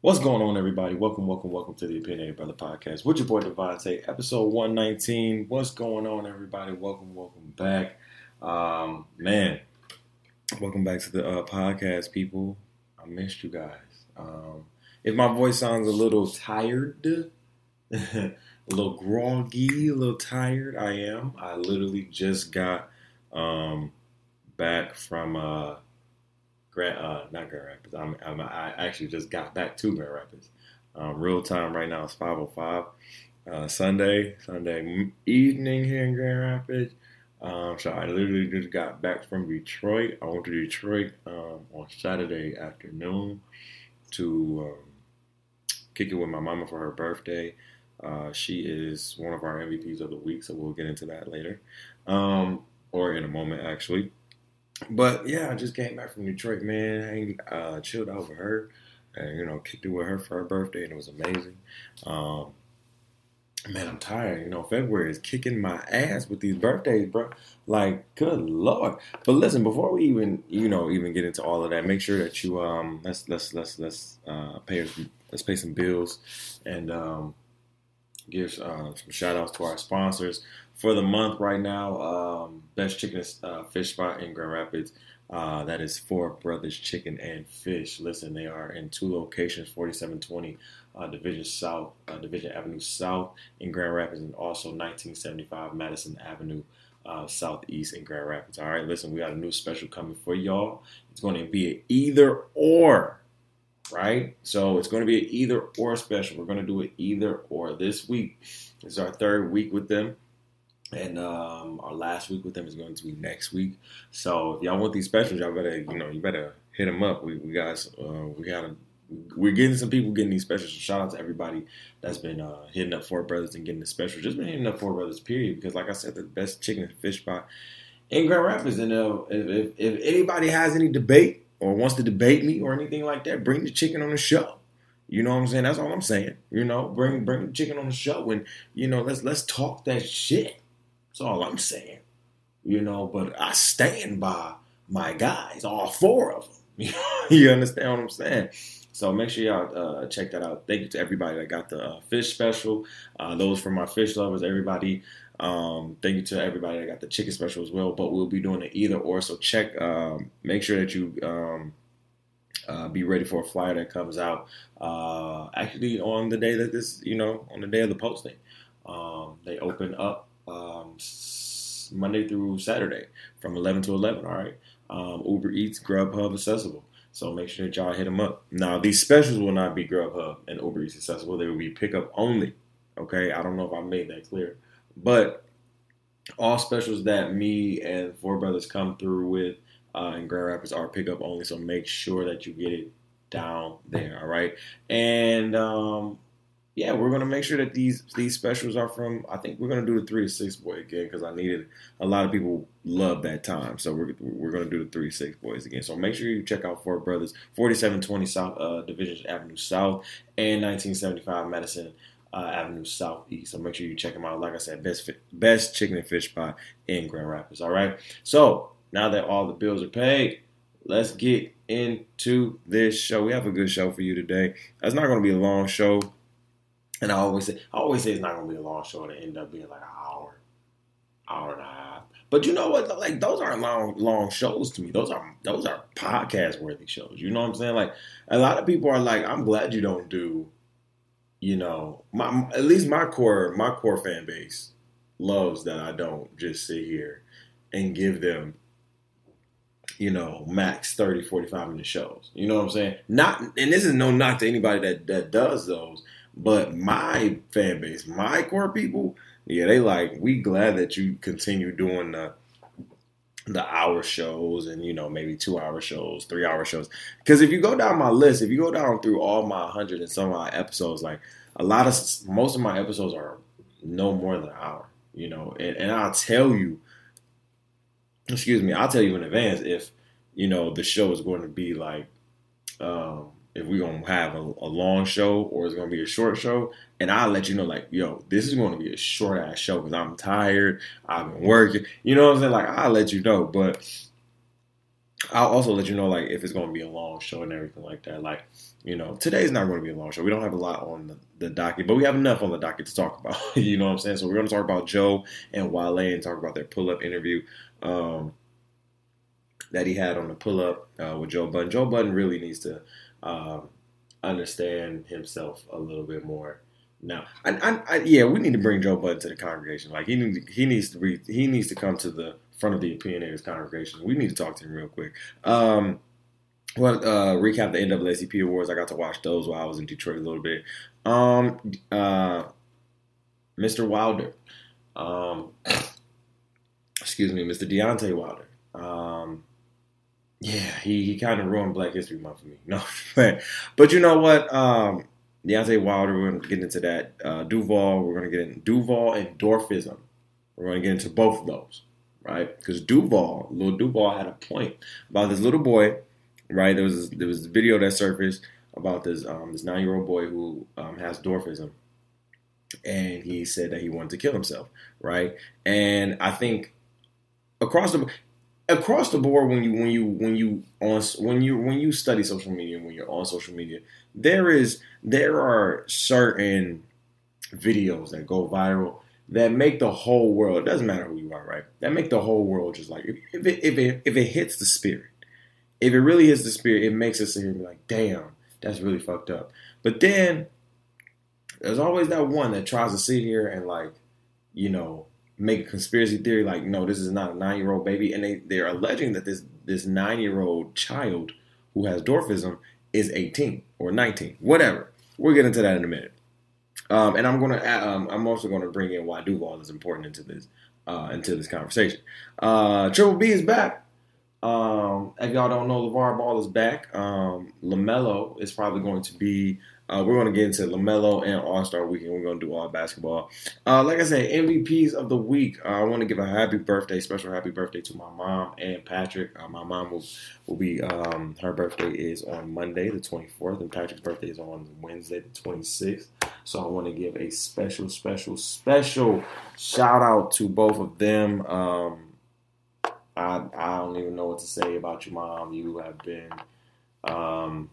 What's going on, everybody? Welcome, welcome, welcome to the Opinionated Brother Podcast with your boy DeVonta, episode 119. What's going on, everybody? Welcome, welcome back. Um, man, welcome back to the uh, podcast, people. I missed you guys. Um, if my voice sounds a little tired, a little groggy, a little tired, I am. I literally just got um, back from. Uh, Grand, uh, not Grand Rapids. I'm, I'm, i actually just got back to Grand Rapids. Um, real time right now is 5:05 uh, Sunday, Sunday evening here in Grand Rapids. Um, so I literally just got back from Detroit. I went to Detroit um, on Saturday afternoon to um, kick it with my mama for her birthday. Uh, she is one of our MVPs of the week, so we'll get into that later, um, or in a moment actually. But yeah, I just came back from Detroit, man. Hang, uh, chilled out with her, and you know, kicked it with her for her birthday, and it was amazing. Um, man, I'm tired. You know, February is kicking my ass with these birthdays, bro. Like, good lord. But listen, before we even, you know, even get into all of that, make sure that you um let's let's let's let's uh pay let's pay some bills and um give uh, some shout outs to our sponsors for the month right now. Um, best chicken uh, fish spot in Grand Rapids. Uh, that is Four Brothers Chicken and Fish. Listen, they are in two locations: 4720 uh, Division South, uh, Division Avenue South in Grand Rapids, and also 1975 Madison Avenue. Uh, southeast in Grand Rapids. All right, listen, we got a new special coming for y'all. It's going to be an either or right? So it's going to be an either or special. We're going to do it either or this week. It's our third week with them. And um, our last week with them is going to be next week. So if y'all want these specials, y'all better, you know, you better hit them up. We, we guys, uh, we got to, we're getting some people getting these specials. So shout out to everybody that's been uh, hitting up Four Brothers and getting the special. Just been hitting up Four Brothers, period. Because like I said, the best chicken and fish spot in Grand Rapids. And uh, if, if, if anybody has any debate or wants to debate me or anything like that, bring the chicken on the show. You know what I'm saying? That's all I'm saying. You know, bring bring the chicken on the show and you know let's let's talk that shit. That's all I'm saying. You know, but I stand by my guys, all four of them. you understand what I'm saying? So make sure y'all uh, check that out. Thank you to everybody that got the uh, fish special. Uh, those for my fish lovers, everybody um, thank you to everybody that got the chicken special as well. But we'll be doing it either or. So check, um, make sure that you um, uh, be ready for a flyer that comes out uh, actually on the day that this, you know, on the day of the posting. Um, they open up um, Monday through Saturday from 11 to 11. All right. Um, Uber Eats, Grubhub accessible. So make sure that y'all hit them up. Now, these specials will not be Grubhub and Uber Eats accessible. They will be pickup only. Okay. I don't know if I made that clear. But all specials that me and Four Brothers come through with uh, in Grand Rapids are pickup only, so make sure that you get it down there. All right, and um, yeah, we're gonna make sure that these these specials are from. I think we're gonna do the three to six boy again because I needed a lot of people love that time, so we're we're gonna do the three to six boys again. So make sure you check out Four Brothers, forty seven twenty South uh, Division Avenue South, and nineteen seventy five Madison uh, Avenue Southeast. So make sure you check them out. Like I said, best best chicken and fish spot in Grand Rapids. All right. So now that all the bills are paid, let's get into this show. We have a good show for you today. It's not going to be a long show, and I always say I always say it's not going to be a long show, and it end up being like an hour, hour and a half. But you know what? Like those aren't long long shows to me. Those are those are podcast worthy shows. You know what I'm saying? Like a lot of people are like, I'm glad you don't do you know, my at least my core my core fan base loves that I don't just sit here and give them you know, max 30, 45 minute shows. You know what I'm saying? Not and this is no knock to anybody that that does those, but my fan base, my core people, yeah, they like we glad that you continue doing the the hour shows and you know maybe two hour shows three hour shows. Because if you go down my list if you go down through all my 100 and some of my episodes like a lot of most of my episodes are no more than an hour you know? And, and i'll tell you excuse me i'll tell you in advance if you know the show is going to be like um if we're gonna have a, a, long show or it's gonna be a short show, and I'll let you know, like, yo, this is gonna be a short ass show because I'm tired, I've been working, you know what I'm saying? Like, I'll let you know, but I'll also let you know like if it's to be a long show and everything like that. Like, you know, today's not to be a long show. We don't have a lot on the, the docket, but we have enough on the docket to talk about. you know what I'm saying? So we're to talk about Joe and Wale and talk about their pull up interview um, that he had on the pull up uh, with Joe Budden. Joe Budden really needs to um, understand himself a little bit more. Now, I, I, I, yeah, we need to bring Joe Budden to the congregation. Like he needs, he needs to be, he needs to come to the front of the opinionators congregation. We need to talk to him real quick. Um, well, uh, recap the NAACP awards. I got to watch those while I was in Detroit a little bit. Um, uh, Mr. Wilder, um, excuse me, Mr. Deontay Wilder. Um, yeah, he, he kind of ruined Black History Month for me. No, but, you know what? Um, Deontay Wilder, we're going to get into that. Uh, Duval, we're going to get into Duval and Dwarfism. We're going to get into both of those right? Because Duval, little Duval had a point about this little boy, right? There was this, there was a video that surfaced about this um, this nine year old boy who um, has dwarfism, and he said that he wanted to kill himself, right? And I think across the across the board when you when you when you on when you when you study social media when you're on social media there is there are certain videos that go viral that make the whole world, doesn't matter who you are, right? That make the whole world just like, if it, if it, if it hits the spirit, if it really hits the spirit, it makes us here be like, damn, that's really fucked up. But then there's always that one that tries to sit here and like, you know, make a conspiracy theory like, no, this is not a nine year old baby. And they, they're alleging that this, this nine year old child who has dwarfism is 18 or 19, whatever. We'll get into that in a minute. Um, and I'm gonna um, I'm also gonna bring in why Duval is important into this uh, into this conversation. Uh, Triple B is back. Um, if y'all don't know, LaVar Ball is back. Um, LaMelo is probably going to be uh, we're going to get into LaMelo and All Star Weekend. We're going to do all basketball. Uh, like I said, MVPs of the week. Uh, I want to give a happy birthday, special happy birthday to my mom and Patrick. Uh, my mom will will be um, her birthday is on Monday the 24th, and Patrick's birthday is on Wednesday the 26th. So I want to give a special, special, special shout out to both of them. Um, I I don't even know what to say about your mom. You have been. Um,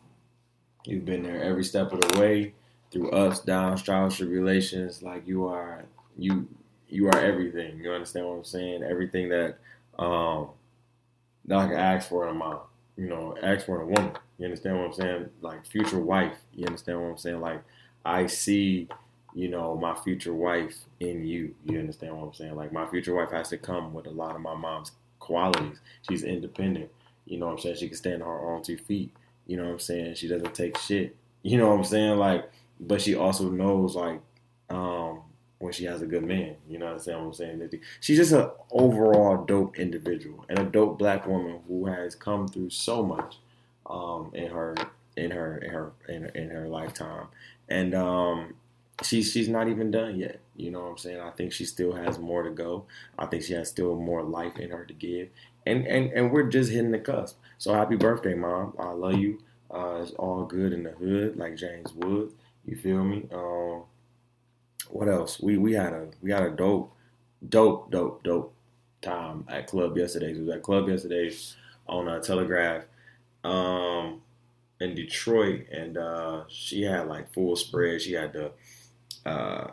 You've been there every step of the way through ups, downs, trials, tribulations. Like you are, you you are everything. You understand what I'm saying? Everything that um that I can ask for in a mom. You know, ask for in a woman. You understand what I'm saying? Like future wife. You understand what I'm saying? Like I see, you know, my future wife in you. You understand what I'm saying? Like my future wife has to come with a lot of my mom's qualities. She's independent. You know what I'm saying? She can stand on her own two feet. You know what I'm saying? She doesn't take shit. You know what I'm saying? Like, but she also knows like um, when she has a good man. You know what I'm saying? What I'm saying? She's just an overall dope individual and a dope black woman who has come through so much um, in her in her in her in her, in her lifetime, and um, she's she's not even done yet. You know what I'm saying? I think she still has more to go. I think she has still more life in her to give, and and and we're just hitting the cusp. So happy birthday, mom! I love you. Uh, it's all good in the hood, like James Woods. You feel me? Um, what else? We we had a we had a dope, dope, dope, dope time at club yesterday. We was at club yesterday on a Telegraph um, in Detroit, and uh, she had like full spread. She had the uh,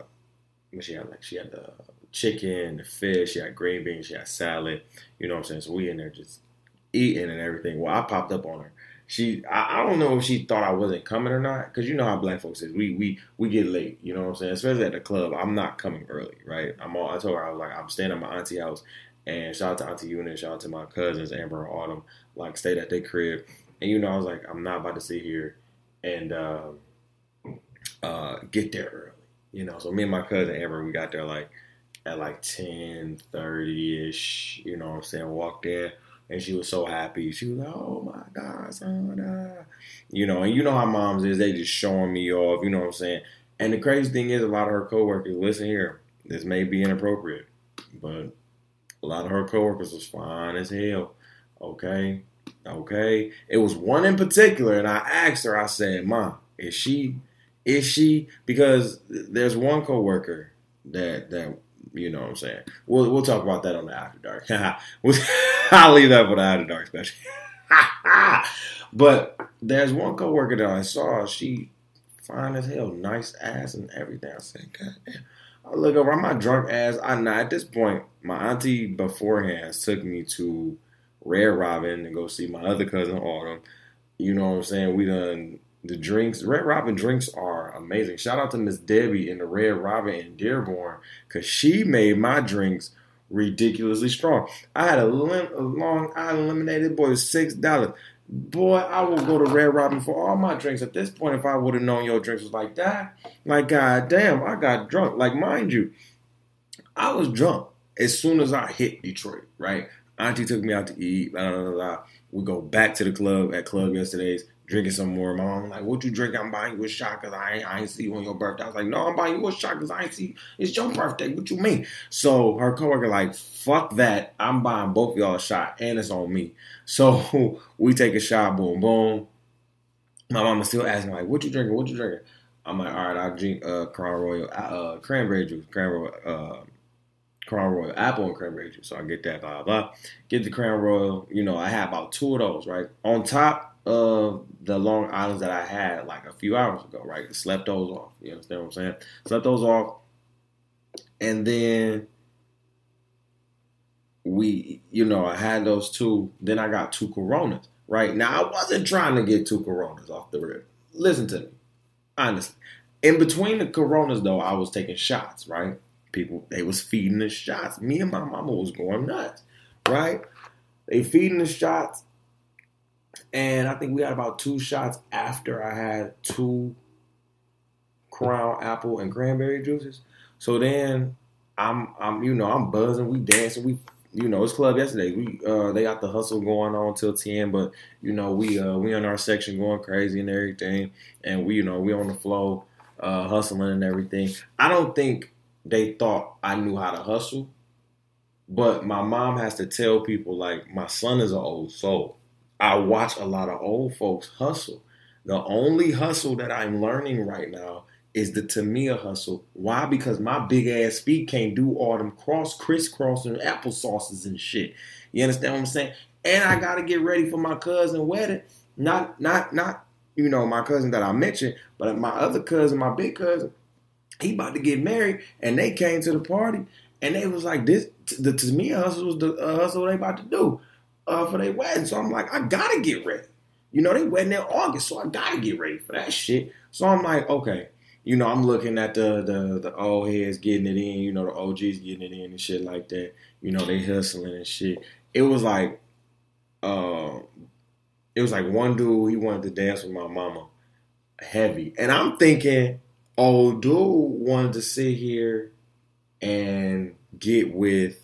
she had like she had the chicken, the fish, she had green beans, she had salad. You know what I'm saying? So we in there just eating and everything. Well, I popped up on her. She, I, I don't know if she thought I wasn't coming or not, because you know how black folks is. We we we get late. You know what I'm saying? Especially at the club. I'm not coming early, right? I'm all. I told her I was like, I'm staying at my auntie house. And shout out to Auntie Eunice, shout out to my cousins Amber and Autumn, like stayed at their crib. And you know, I was like, I'm not about to sit here and uh, uh, get there early. You know, so me and my cousin Amber, we got there like at like 10, 30 ish. You know what I'm saying? Walked there. and she was so happy. She was like, "Oh my God, son!" You know, and you know how moms is. They just showing me off. You know what I'm saying? And the crazy thing is, a lot of her coworkers. Listen here, this may be inappropriate, but a lot of her coworkers was fine as hell. Okay, okay. It was one in particular, and I asked her. I said, "Mom, is she? Is she?" Because there's one coworker that that you know what I'm saying? We'll we'll talk about that on the after dark. I'll leave that for the after dark special. but there's one coworker that I saw. She fine as hell, nice ass and everything. I said, God damn. I look over, I'm not drunk ass. I know at this point, my auntie beforehand took me to Red Robin to go see my other cousin Autumn. You know what I'm saying? We done the drinks. Red Robin drinks are amazing. Shout out to Miss Debbie in the Red Robin in Dearborn because she made my drinks ridiculously strong. I had a, lim- a Long Island lemonade. Boy, six dollars. Boy, I will go to Red Robin for all my drinks. At this point, if I would have known your drinks was like that, like god damn, I got drunk. Like mind you, I was drunk as soon as I hit Detroit. Right, Auntie took me out to eat. Blah, blah, blah, we go back to the club at Club Yesterday's drinking some more. Mom like, what you drink? I'm buying you a shot because I ain't, I ain't see you on your birthday. I was like, no, I'm buying you a shot because I ain't see it's your birthday. What you mean? So her coworker like, fuck that. I'm buying both y'all a shot and it's on me. So we take a shot, boom, boom. My mama still asking like, what you drinking? What you drinking? I'm like, all right, I'll drink uh, Crown Royal, uh, cranberry juice, cranberry, uh, Crown Royal, apple and cranberry juice. So I get that, blah, blah. Get the Crown Royal. You know, I have about two of those, right? On top, of the Long Islands that I had like a few hours ago, right? Slept those off. You understand what I'm saying? Slept those off. And then we, you know, I had those two. Then I got two Coronas, right? Now I wasn't trying to get two Coronas off the rip. Listen to me, honestly. In between the Coronas, though, I was taking shots, right? People, they was feeding the shots. Me and my mama was going nuts, right? They feeding the shots and I think we had about two shots after I had two Crown apple and cranberry juices. So then I'm I'm you know I'm buzzing, we dancing, we you know it's club yesterday. We uh they got the hustle going on till ten, but you know we uh we in our section going crazy and everything, and we you know we on the flow uh hustling and everything. I don't think they thought I knew how to hustle, but my mom has to tell people like my son is an old soul. I watch a lot of old folks hustle. The only hustle that I'm learning right now is the Tamia hustle. Why? Because my big ass feet can't do all them cross crisscrossing applesauces and shit. You understand what I'm saying? And I gotta get ready for my cousin wedding. Not not not you know my cousin that I mentioned, but my other cousin, my big cousin, he about to get married, and they came to the party, and they was like, "This the Tamia hustle was the uh, hustle they about to do." Uh, for their wedding. So I'm like, I gotta get ready. You know, they wedding in August, so I gotta get ready for that shit. So I'm like, okay, you know, I'm looking at the the the old heads getting it in, you know, the OGs getting it in and shit like that. You know, they hustling and shit. It was like, uh, it was like one dude he wanted to dance with my mama, heavy, and I'm thinking, oh, dude wanted to sit here and get with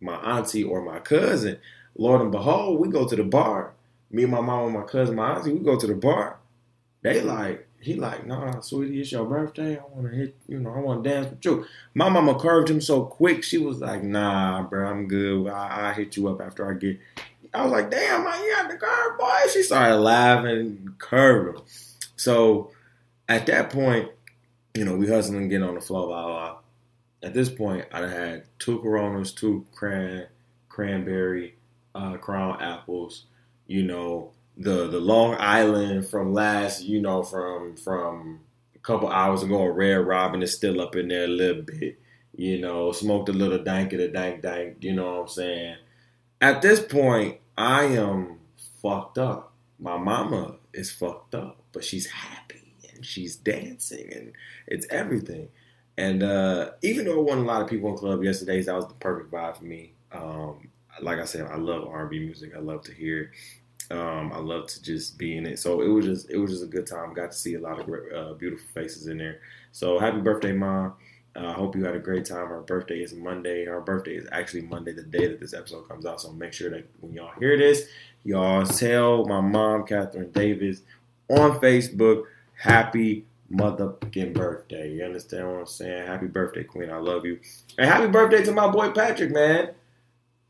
my auntie or my cousin. Lord and behold, we go to the bar. Me and my mom and my cousin, my auntie, we go to the bar. They like, he like, nah, sweetie, it's your birthday. I want to hit, you know, I want to dance with you. My mama curved him so quick. She was like, nah, bro, I'm good. I, hit you up after I get. I was like, damn, man, you got the curve, boy. She started laughing, and curving. So at that point, you know, we hustling, getting on the floor, blah, blah. At this point, I had two Coronas, two cran, cranberry, uh, crown apples. You know, the the Long Island from last, you know, from from a couple hours ago, Red Robin is still up in there a little bit. You know, smoked a little dank of the dank dank. You know what I'm saying? At this point, I am fucked up. My mama is fucked up, but she's happy and she's dancing and it's everything. And uh, even though it wasn't a lot of people in club yesterday, that was the perfect vibe for me. Um, like I said, I love R&B music. I love to hear. Um, I love to just be in it. So it was just it was just a good time. Got to see a lot of great, uh, beautiful faces in there. So happy birthday, mom! Uh, I uh, hope you had a great time. Her birthday is Monday. Her birthday is actually Monday, the day that this episode comes out. So make sure that when y'all hear this, y'all tell my mom, Catherine Davis, on Facebook, happy motherfucking birthday. You understand what I'm saying? Happy birthday, Queen. I love you. And happy birthday to my boy Patrick, man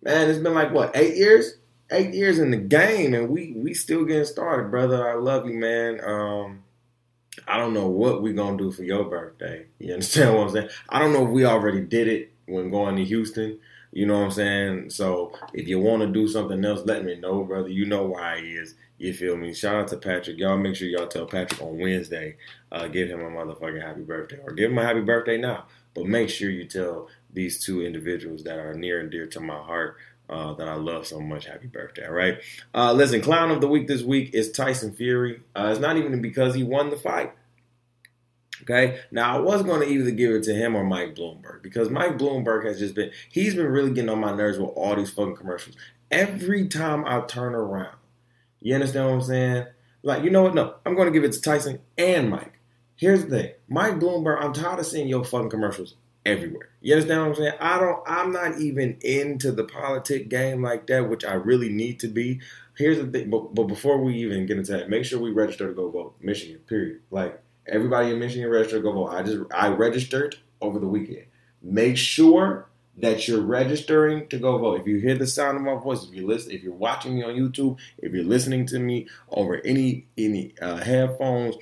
man, it's been like what eight years, eight years in the game, and we we still getting started, brother. I love you, man. Um, I don't know what we gonna do for your birthday. You understand what I'm saying? I don't know if we already did it when going to Houston. You know what I'm saying? So if you want to do something else, let me know, brother. You know why he is. You feel me? Shout out to Patrick. Y'all make sure y'all tell Patrick on Wednesday, uh, give him a motherfucking happy birthday. Or give him a happy birthday now. But make sure you tell these two individuals that are near and dear to my heart uh, that I love so much. Happy birthday, all right? Uh, listen, clown of the week this week is Tyson Fury. Uh, it's not even because he won the fight. Okay, now I was going to either give it to him or Mike Bloomberg because Mike Bloomberg has just been, he's been really getting on my nerves with all these fucking commercials. Every time I turn around, you understand what I'm saying? Like, you know what? No, I'm going to give it to Tyson and Mike. Here's the thing Mike Bloomberg, I'm tired of seeing your fucking commercials everywhere. You understand what I'm saying? I don't I'm not even into the politic game like that, which I really need to be. Here's the thing, but, but before we even get into that, make sure we register to go vote. Michigan, period. Like everybody in Michigan register to go vote. I just I registered over the weekend. Make sure that you're registering to go vote. If you hear the sound of my voice, if you listen, if you're watching me on YouTube, if you're listening to me over any any uh, headphones,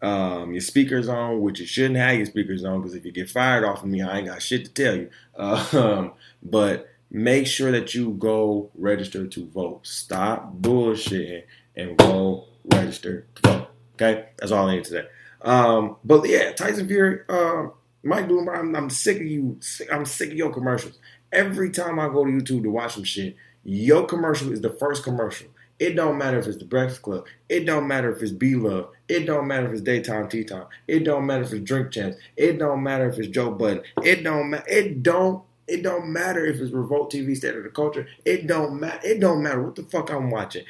um, your speakers on, which you shouldn't have your speakers on because if you get fired off of me, I ain't got shit to tell you. Um, but make sure that you go register to vote. Stop bullshitting and go register to vote. Okay, that's all I need to say. Um, but yeah, Tyson Fury, uh, Mike Bloomberg, I'm, I'm, sick of you. I'm sick of your commercials. Every time I go to YouTube to watch some shit, your commercial is the first commercial. It don't matter if it's the Breakfast Club. It don't matter if it's B Love. It don't matter if it's Daytime Tea Time. It don't matter if it's Drink Champs. It don't matter if it's Joe Budden. It don't matter. It don't. It don't matter if it's Revolt TV, State of the Culture. It don't matter. It don't matter what the fuck I'm watching.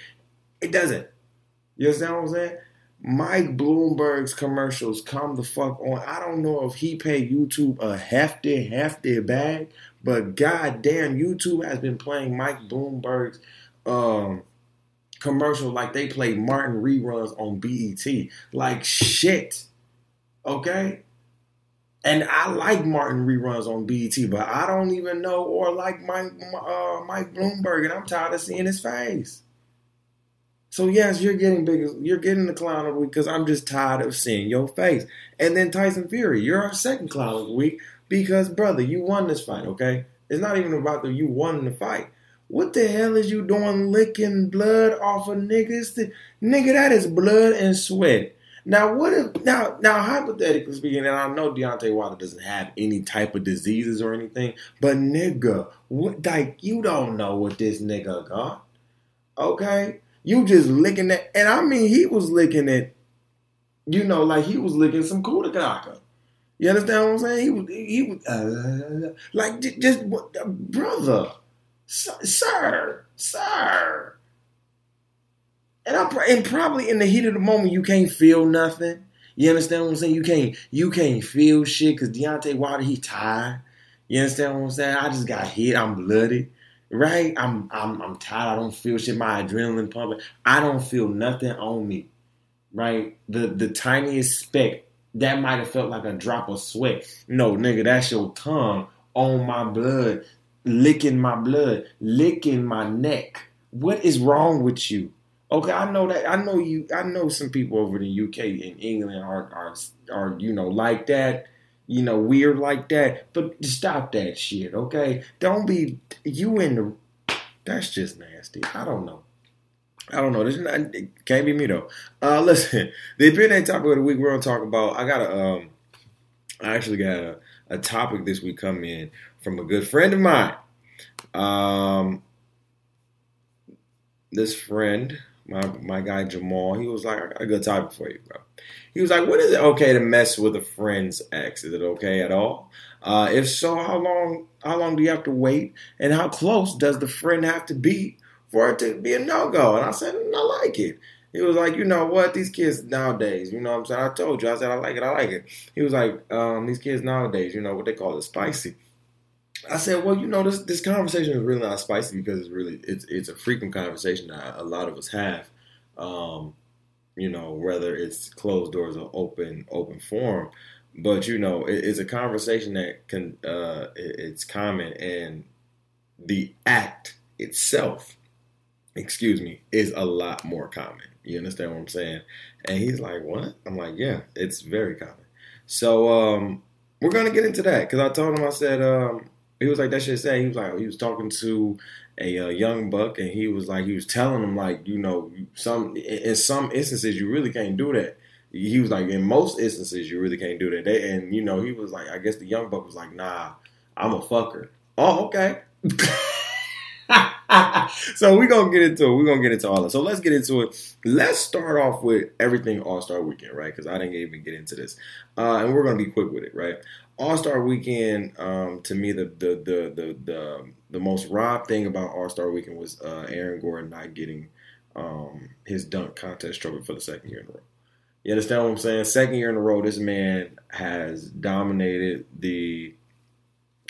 It doesn't. You understand what I'm saying? Mike Bloomberg's commercials come the fuck on. I don't know if he paid YouTube a hefty, hefty bag, but goddamn, YouTube has been playing Mike Bloomberg's um, commercial like they play Martin reruns on BET. Like shit. Okay? And I like Martin reruns on BET, but I don't even know or like Mike uh, Mike Bloomberg, and I'm tired of seeing his face. So yes, you're getting big. You're getting the clown of the week because I'm just tired of seeing your face. And then Tyson Fury, you're our second clown of the week because brother, you won this fight. Okay, it's not even about that you won the fight. What the hell is you doing licking blood off of niggas? Nigga, that is blood and sweat. Now, what if now now hypothetically speaking, and I know Deontay Wilder doesn't have any type of diseases or anything, but nigga, what like you don't know what this nigga got. Okay? You just licking that and I mean he was licking it, you know, like he was licking some Kudakaka. You understand what I'm saying? He was he was uh, like just brother sir, sir. And I'm and probably in the heat of the moment you can't feel nothing. You understand what I'm saying? You can't you can't feel shit because Deontay Wilder he tired. You understand what I'm saying? I just got hit. I'm bloody. Right? I'm I'm I'm tired. I don't feel shit. My adrenaline pumping. I don't feel nothing on me. Right? The the tiniest speck that might have felt like a drop of sweat. No, nigga, that's your tongue on my blood licking my blood, licking my neck. What is wrong with you? Okay, I know that. I know you. I know some people over in the UK and England are are are you know like that. You know, weird like that. But stop that shit. Okay, don't be you in the. That's just nasty. I don't know. I don't know. This not, it can't be me though. Uh, listen, the opinion topic of the week we're gonna talk about. I got a um, I actually got a, a topic this week coming in from a good friend of mine. Um, this friend, my my guy Jamal, he was like, I got a good topic for you, bro. He was like, when is it okay to mess with a friend's ex? Is it okay at all? Uh, if so, how long how long do you have to wait? And how close does the friend have to be for it to be a no go? And I said, I like it. He was like, you know what, these kids nowadays, you know what I'm saying? I told you, I said I like it, I like it. He was like, um, these kids nowadays, you know what they call it spicy. I said, well, you know, this this conversation is really not spicy because it's really it's it's a frequent conversation that a lot of us have. Um, you know, whether it's closed doors or open open forum, but you know, it, it's a conversation that can uh, it, it's common, and the act itself, excuse me, is a lot more common. You understand what I'm saying? And he's like, what? I'm like, yeah, it's very common. So um, we're gonna get into that because I told him I said. Um, He was like that shit said. He was like he was talking to a uh, young buck, and he was like he was telling him like you know some in some instances you really can't do that. He was like in most instances you really can't do that. They, and you know he was like I guess the young buck was like nah I'm a fucker. Oh okay. so we're gonna get into it. We're gonna get into all that. So let's get into it. Let's start off with everything All Star Weekend, right? Because I didn't even get into this, uh, and we're gonna be quick with it, right? All Star Weekend, um, to me, the the the the the, the most robbed thing about All Star Weekend was uh, Aaron Gordon not getting um, his dunk contest trophy for the second year in a row. You understand what I'm saying? Second year in a row, this man has dominated the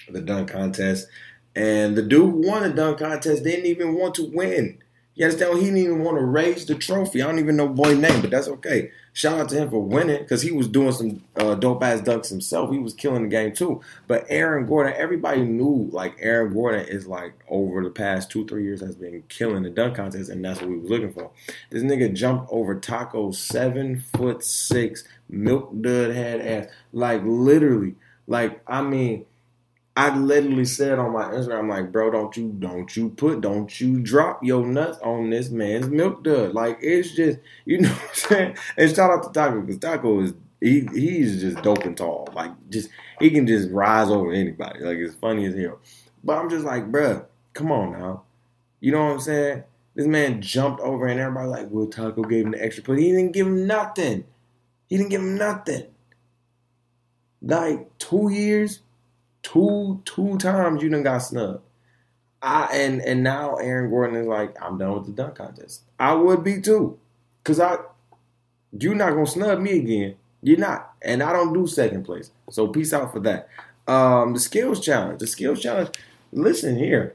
the dunk contest. And the dude who won the dunk contest didn't even want to win. You understand? He didn't even want to raise the trophy. I don't even know boy name, but that's okay. Shout out to him for winning because he was doing some uh, dope ass dunks himself. He was killing the game too. But Aaron Gordon, everybody knew like Aaron Gordon is like over the past two three years has been killing the dunk contest, and that's what we was looking for. This nigga jumped over Tacko seven foot six milk dud head ass like literally like I mean I literally said on my Instagram, I'm like, bro, don't you, don't you put, don't you drop your nuts on this man's milk dud. Like, it's just, you know what I'm saying? And shout out to Tacko, because Tacko is, he, he's just dope and tall. Like, just, he can just rise over anybody. Like, it's funny as hell. But I'm just like, bro, come on now. You know what I'm saying? This man jumped over and everybody like, well, Tacko gave him the extra put. He didn't give him nothing. He didn't give him nothing. Like, two years, Two two times you done got snubbed. I and and now Aaron Gordon is like, I'm done with the dunk contest. I would be too. Cause I you're not gonna snub me again. You're not. And I don't do second place. So peace out for that. Um, the skills challenge. The skills challenge. Listen here.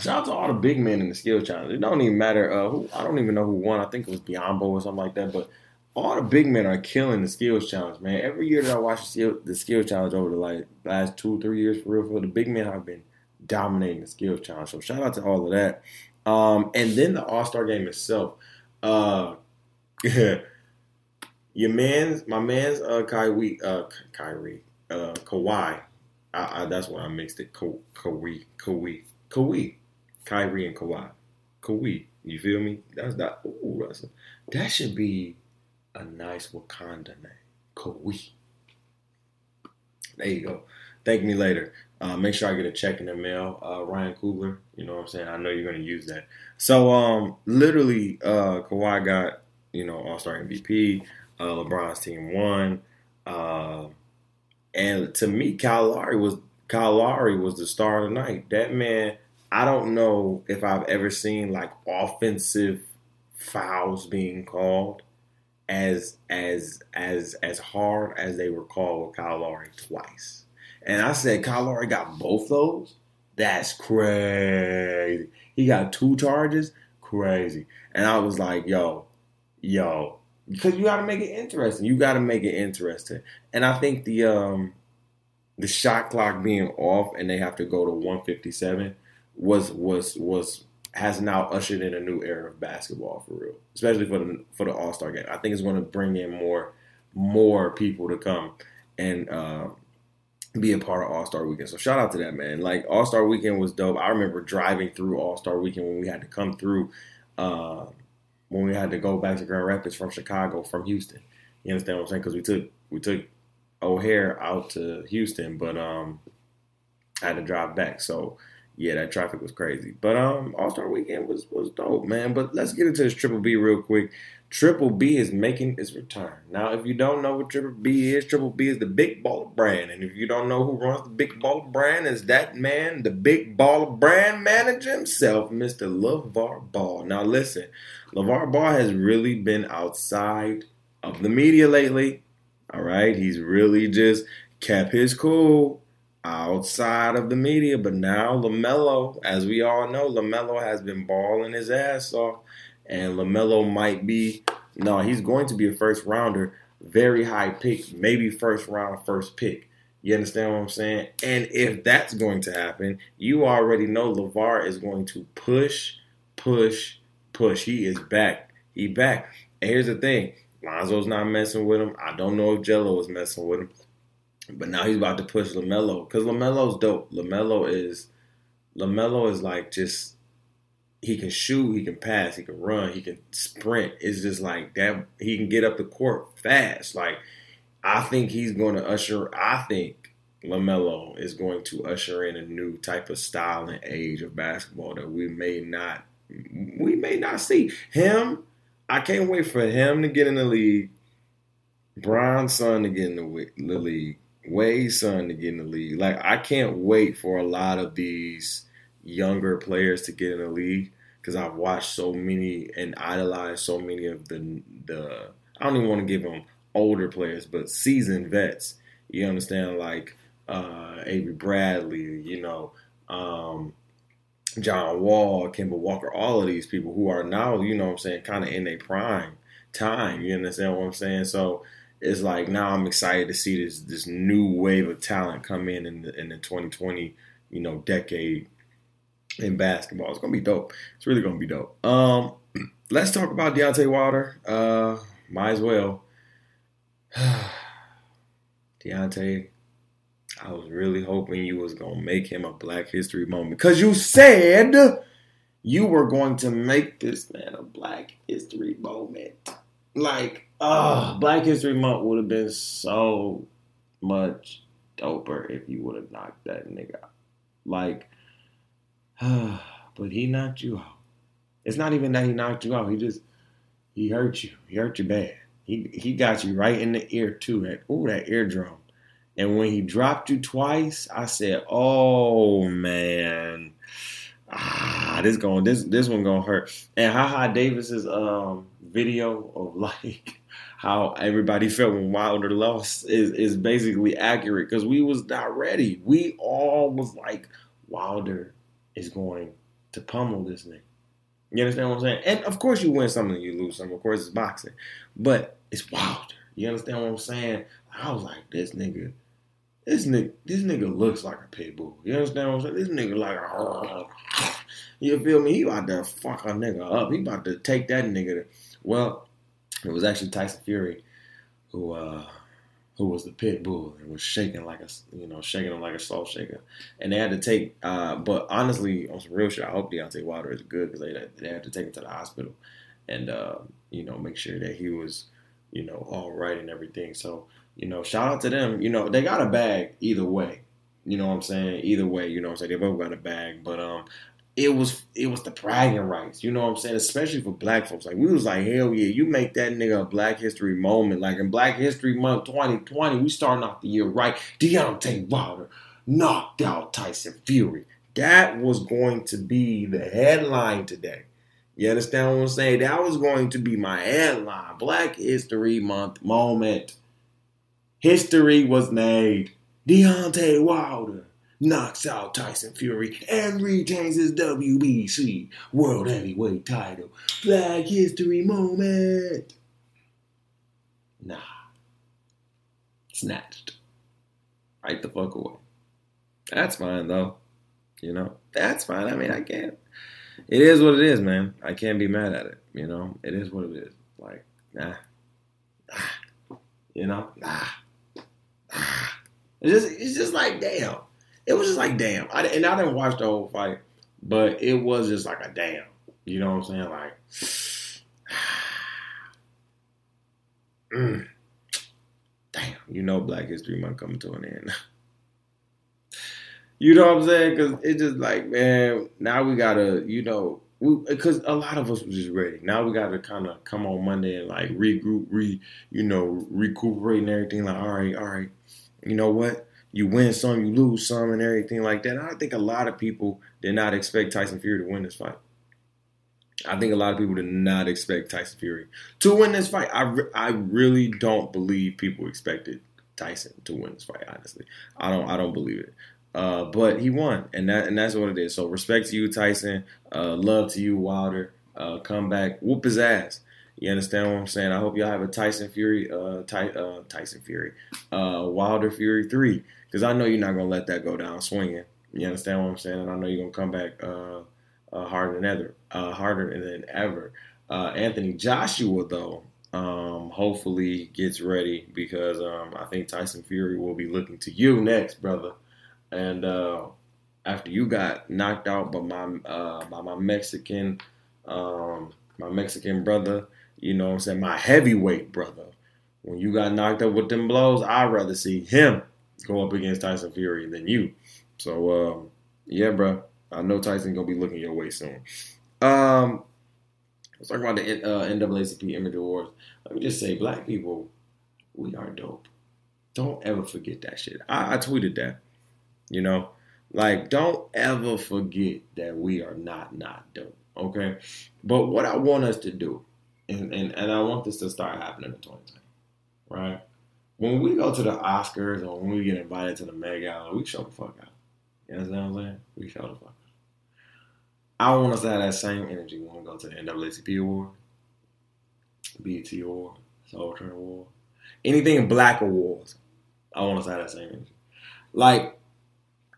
Shout out to all the big men in the skills challenge. It don't even matter uh, who I don't even know who won. I think it was Biyombo or something like that. But all the big men are killing the skills challenge, man. Every year that I watch the skill, the skills challenge over the like last two three years for real, for the big men have been dominating the skills challenge. So shout out to all of that. Um, and then the All Star game itself. Uh, your man's my man's uh Kyrie uh Kyrie uh Kawhi. I, I, that's why I mixed it. Ka- Kawhi Kawhi Kawhi Kyrie and Kawhi Kawhi. You feel me? That's that. Ooh, that's a, that should be a nice Wakanda name, Kauai. There you go. Thank me later. Uh, make sure I get a check in the mail, uh, Ryan Coogler. You know what I'm saying? I know you're going to use that. So, um, literally, uh, Kawhi got you know All Star MVP. Uh, LeBron's team won, uh, and to me, Kyle Lowry was Kyle Lowry was the star of the night. That man, I don't know if I've ever seen like offensive fouls being called as as as as hard as they were called with Kyle Lowry twice. And I said Kyle Lowry got both those. That's crazy. He got two charges. Crazy. And I was like, yo, yo, because you got to make it interesting. You got to make it interesting. And I think the um the shot clock being off and they have to go to 157 was was was has now ushered in a new era of basketball for real, especially for the for the All Star game. I think it's going to bring in more more people to come and uh, be a part of All Star Weekend. So shout out to that man. Like All Star Weekend was dope. I remember driving through All Star Weekend when we had to come through uh, when we had to go back to Grand Rapids from Chicago from Houston. You understand what I'm saying? Because we took we took O'Hare out to Houston, but um, I had to drive back. So yeah, that traffic was crazy. But um, All Star Weekend was was dope, man. But let's get into this Triple B real quick. Triple B is making its return. Now, if you don't know what Triple B is, Triple B is the big baller brand. And if you don't know who runs the big baller brand, is that man, the big baller brand manager himself, Mr. LaVar Ball. Now, listen, LaVar Ball has really been outside of the media lately. All right. He's really just kept his cool outside of the media. But now LaMelo, as we all know, LaMelo has been balling his ass off. And LaMelo might be, no, he's going to be a first rounder, very high pick, maybe first round, first pick. You understand what I'm saying? And if that's going to happen, you already know LaVar is going to push, push, push. He is back. He back. And here's the thing. Lonzo's not messing with him. I don't know if Gelo is messing with him. But now he's about to push Lamelo because Lamelo's dope. Lamelo is Lamelo is like just he can shoot, he can pass, he can run, he can sprint. It's just like that. He can get up the court fast. Like I think he's going to usher. I think Lamelo is going to usher in a new type of style and age of basketball that we may not we may not see him. I can't wait for him to get in the league. Brian's son to get in the, the league. Wade's son to get in the league. Like I can't wait for a lot of these younger players to get in the league because I've watched so many and idolized so many of the the. I don't even want to give them older players, but seasoned vets. You understand, like uh, Avery Bradley, you know, um, John Wall, Kemba Walker, all of these people who are now, you know, what I'm saying, kind of in their prime time. You understand what I'm saying? So it's like now I'm excited to see this this new wave of talent come in in the, in the 2020 you know decade in basketball. It's gonna be dope. It's really gonna be dope. Um, let's talk about Deontay Wilder. Uh, might as well. Deontay, I was really hoping you was gonna make him a Black History moment because you said you were going to make this man a Black History moment. Like, oh, Black History Month would have been so much doper if you would have knocked that nigga out. Like, but he knocked you out. It's not even that he knocked you out. He just he hurt you. He hurt you bad. He he got you right in the ear too. That ooh, that eardrum. And when he dropped you twice, I said, "Oh man, ah, this going this this one gonna hurt." And haha Davis's um video of like how everybody felt when Wilder lost is is basically accurate because we was not ready. We all was like, Wilder is going to pummel this nigga. You understand what I'm saying? And of course, you win some and you lose some. Of course, it's boxing, but it's Wilder. You understand what I'm saying? I was like, this nigga, this nigga, this nigga looks like a pit bull. You understand what I'm saying? This nigga like, a, you feel me? He about to fuck a nigga up. He about to take that nigga. To, well, it was actually Tyson Fury who uh, who was the pit bull and was shaking like a you know shaking him like a salt shaker, and they had to take. Uh, but honestly, on some real shit, I hope Deontay Wilder is good because they they had to take him to the hospital and uh, you know make sure that he was you know all right and everything. So you know shout out to them. You know they got a bag either way. You know what I'm saying? Either way, you know what I'm saying? They both got a bag. But um it was it was the bragging rights. You know what I'm saying? Especially for black folks. Like we was like, hell yeah, you make that nigga a Black History moment. Like in Black History Month 2020, we starting off the year right. Deontay Wilder knocked out Tyson Fury. That was going to be the headline today. You understand what I'm saying? That was going to be my headline. Black History Month moment. History was made. Deontay Wilder knocks out Tyson Fury and retains his WBC World Heavyweight title. Black History moment. Nah. Snatched. Right the fuck away. That's fine though. You know, that's fine. I mean, I can't. It is what it is, man. I can't be mad at it. You know, it is what it is. Like, nah. nah. You know, nah. It's just, it's just like, damn it was just like damn. I, and I didn't watch the whole fight, but it was just like a damn. You know what I'm saying? Like, mm, damn. You know, Black History Month coming to an end. you know what I'm saying? Because it's just like, man, now we gotta, you know, because a lot of us was just ready. Now we got to kind of come on Monday and like regroup, re, you know, recuperate and everything. Like, all right, all right, you know what? you win some, you lose some, and everything like that. And I think a lot of people did not expect Tyson Fury to win this fight. I think a lot of people did not expect Tyson Fury to win this fight. I, re- I really don't believe people expected Tyson to win this fight. Honestly, I don't I don't believe it. Uh, but he won, and that and that's what it is. So respect to you, Tyson. Uh, love to you, Wilder. Uh, come back, whoop his ass. You understand what I'm saying? I hope y'all have a Tyson Fury, uh, Ty, uh, Tyson Fury, Wilder Fury three because I know you're not gonna let that go down swinging. You understand what I'm saying? And I know you're gonna come back harder than ever, harder than ever. Anthony Joshua though, um, hopefully gets ready because um, I think Tyson Fury will be looking to you next, brother. And uh, after you got knocked out by my uh, by my Mexican um, my Mexican brother, you know what I'm saying, my heavyweight brother. When you got knocked up with them blows, I'd rather see him go up against Tyson Fury than you. So um, yeah, bro. I know Tyson gonna be looking your way soon. Um, let's talk about the uh, NAACP Image Awards. Let me just say, black people, we are dope. Don't ever forget that shit. I, I tweeted that. You know, like don't ever forget that we are not not dope. Okay, but what I want us to do, and and, and I want this to start happening in 2020, right? When we go to the Oscars or when we get invited to the Met Gala, we show the fuck out. You understand what I'm saying? We show the fuck out. I want us to have that same energy when we go to the NAACP award, BET award, Soul Train award, anything black awards. I want us to have that same energy. Like,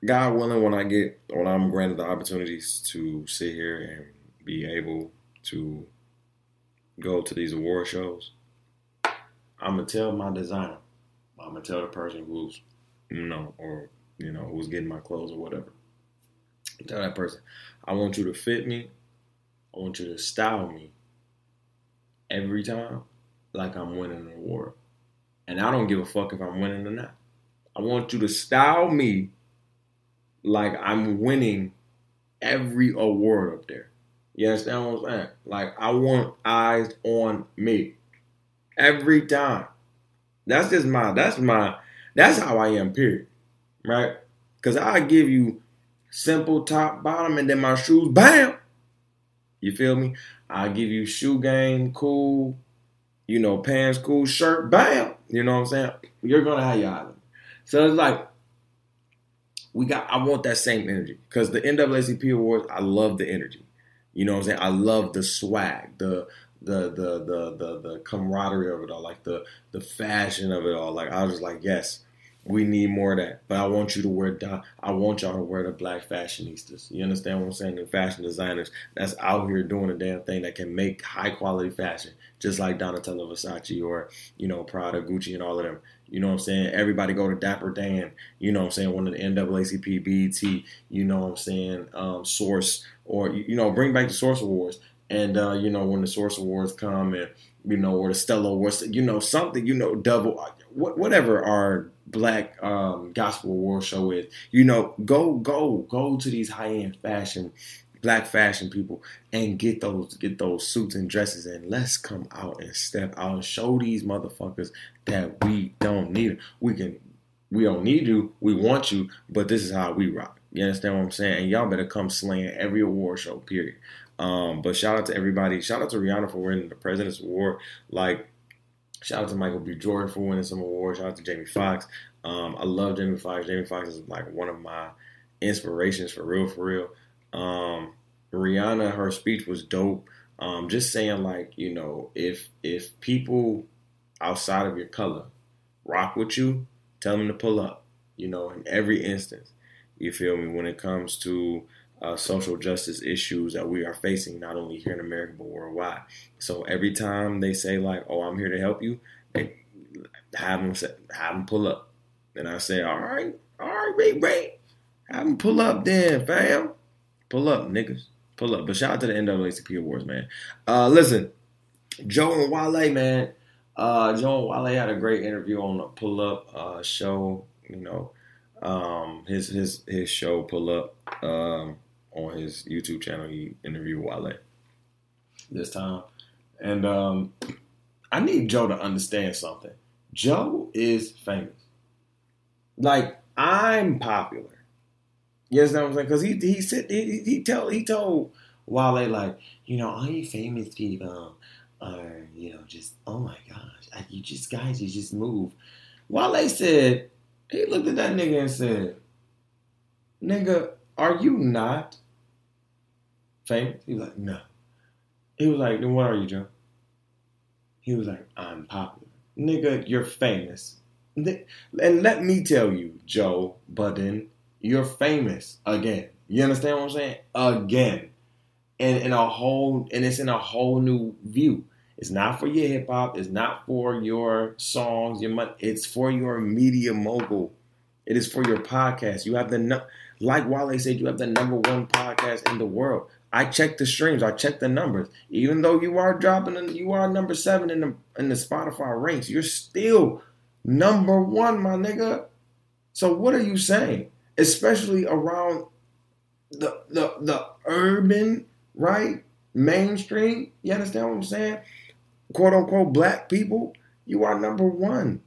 God willing, when I get, when I'm granted the opportunities to sit here and be able to go to these award shows, I'm gonna tell my designer, I'm gonna tell the person who's, you know, or you know, who's getting my clothes or whatever. Tell that person, I want you to fit me. I want you to style me every time like I'm winning an award. And I don't give a fuck if I'm winning or not. I want you to style me like I'm winning every award up there. You understand what I'm saying? Like I want eyes on me every time. That's just my. That's my. That's how I am. Period. Right? Because I give you simple top, bottom, and then my shoes, bam. You feel me? I give you shoe game, cool, you know, pants, cool, shirt, bam. You know what I'm saying? You're gonna have your island. So it's like we got. I want that same energy because the NAACP awards. I love the energy. You know what I'm saying? I love the swag, the the the the the, the camaraderie of it all, like the the fashion of it all. Like I was just like, yes, we need more of that. But I want you to wear. I want y'all to wear the black fashionistas. You understand what I'm saying? The fashion designers that's out here doing a damn thing that can make high quality fashion, just like Donatella Versace or you know Prada, Gucci, and all of them. You know what I'm saying? Everybody go to Dapper Dan. You know what I'm saying? One of the NAACP, BET. You know what I'm saying? Um, Source or you know bring back the Source Awards. And uh, you know when the Source Awards come and you know or the Stella Awards, you know something, you know double whatever our black um, gospel award show is. You know, go go go to these high end fashion black fashion people and get those get those suits and dresses and let's come out and step out and show these motherfuckers that we don't need. We can we don't need you, we want you, but this is how we rock. You understand what I'm saying? And y'all better come slaying every award show, period. Um, but shout out to everybody. Shout out to Rihanna for winning the President's Award. Like Shout out to Michael B. Jordan for winning some awards. Shout out to Jamie Foxx. Um, I love Jamie Foxx. Jamie Foxx is like one of my inspirations for real, for real. Um, Rihanna, her speech was dope. Um, just saying like, you know, if if people outside of your color rock with you, tell them to pull up. You know, in every instance. You feel me? When it comes to uh, social justice issues that we are facing, not only here in America but worldwide. So every time they say like, "Oh, I'm here to help you," they have them say, have them pull up, and I say, "All right, all right, wait, wait, have them pull up, then, fam, pull up, niggas, pull up." But shout out to the NAACP awards, man. Uh, listen, Joe and Wale, man. Uh, Joe and Wale had a great interview on the Pull Up uh, show. You know, um, his his his show Pull Up. Um, on his YouTube channel. He interviewed Wale this time, and um, I need Joe to understand something. Joe is famous. Like I'm popular. You know I'm saying? Because he he said he, he tell he told Wale like you know all you famous people are you know just oh my gosh you just guys you just move. Wale said he looked at that nigga and said, "Nigga, are you not famous? He was like, no. He was like, then what are you, Joe? He was like, I'm popular. Nigga, you're famous. And let me tell you, Joe Budden, you're famous again. You understand what I'm saying? Again. And in a whole and it's in a whole new view. It's not for your hip hop. It's not for your songs. Your money. It's for your media mogul. It is for your podcast. You have the like Wale said. You have the number one podcast in the world. I check the streams. I check the numbers. Even though you are dropping, you are number seven in the in the Spotify ranks. You're still number one, my nigga. So what are you saying? Especially around the the the urban right mainstream. You understand what I'm saying? Quote unquote black people. You are number one.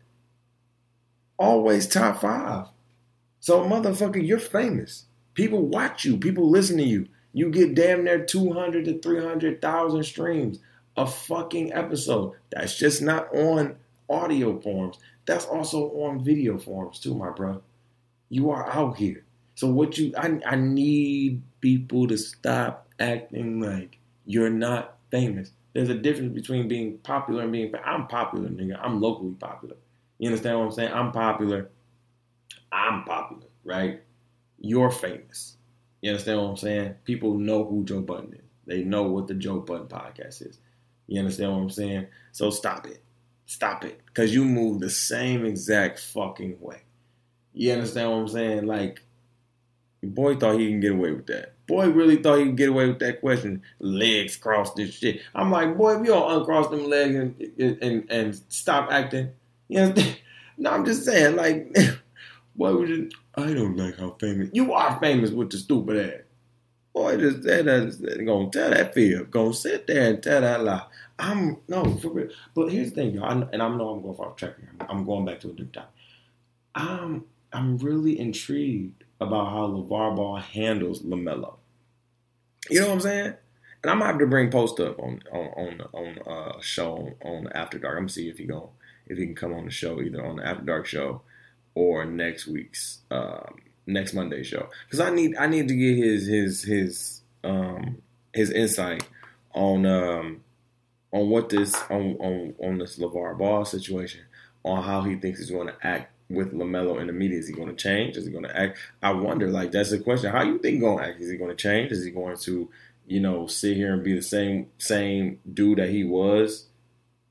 Always top five. So motherfucker, you're famous. People watch you. People listen to you. You get damn near 200 to 300,000 streams a fucking episode. That's just not on audio forms. That's also on video forms too, my bro. You are out here. So what you I I need people to stop acting like you're not famous. There's a difference between being popular and being I'm popular, nigga. I'm locally popular. You understand what I'm saying? I'm popular. I'm popular, right? You're famous. You understand what I'm saying? People know who Joe Budden is. They know what the Joe Budden podcast is. You understand what I'm saying? So stop it. Stop it. Because you move the same exact fucking way. You understand what I'm saying? Like, your boy thought he can get away with that. Boy really thought he could get away with that question. Legs crossed this shit. I'm like, boy, if you don't uncross them legs and and, and stop acting, you know, no, I'm just saying, like, boy, would you, I don't like how famous you are. Famous with the stupid ass. Boy, just that, gonna tell that fib. Gonna sit there and tell that lie. I'm no for real. But here's the thing, y'all, and I know I'm going off track here. I'm going back to a different topic. I'm I'm really intrigued about how LaVar Ball handles LaMelo. You know what I'm saying? And I'm gonna have to bring Post up on on on on uh, show on, After Dark. I'm gonna see if he go if he can come on the show either on the After Dark show or next week's um, next Monday show because I need I need to get his his his um his insight on um on what this on on on this LaVar Ball situation on how he thinks he's going to act with LaMelo in the media. Is he going to change? Is he going to act? I wonder. Like that's the question. How you think going to act? Is he going to change? Is he going to you know sit here and be the same same dude that he was?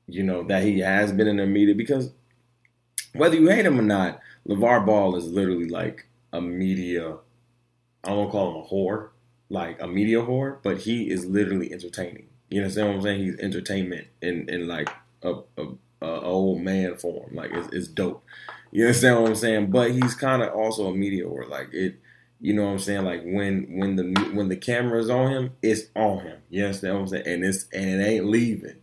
You know that he has been in the media because whether you hate him or not, LaVar Ball is literally like a media, I don't call him a whore, like a media whore, but he is literally entertaining. You understand what I'm saying? He's entertainment in, in like a, a, a old man form. Like it's, it's dope. You understand what I'm saying? But he's kind of also a whore. Like it, you know what I'm saying? Like when when the when the camera's on him, it's on him. You understand what I'm saying? And it's and it ain't leaving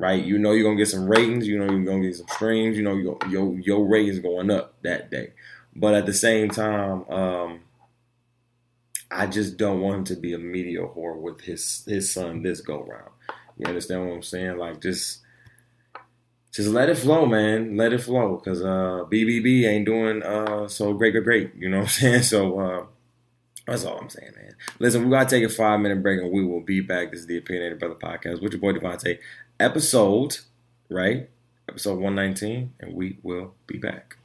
right? You know you're gonna get some ratings. You know you're gonna get some streams. You know your your your ratings going up that day. But at the same time, um, I just don't want him to be a media whore with his his son this go round. You understand what I'm saying? Like just just let it flow, man. Let it flow, cause uh, BBB ain't doing uh, so great, great, great. You know what I'm saying? So uh, that's all I'm saying, man. Listen, we gotta take a five minute break, and we will be back. This is the Opinionated Brother Podcast with your boy DeVonta episode, right? Episode 119, and we will be back.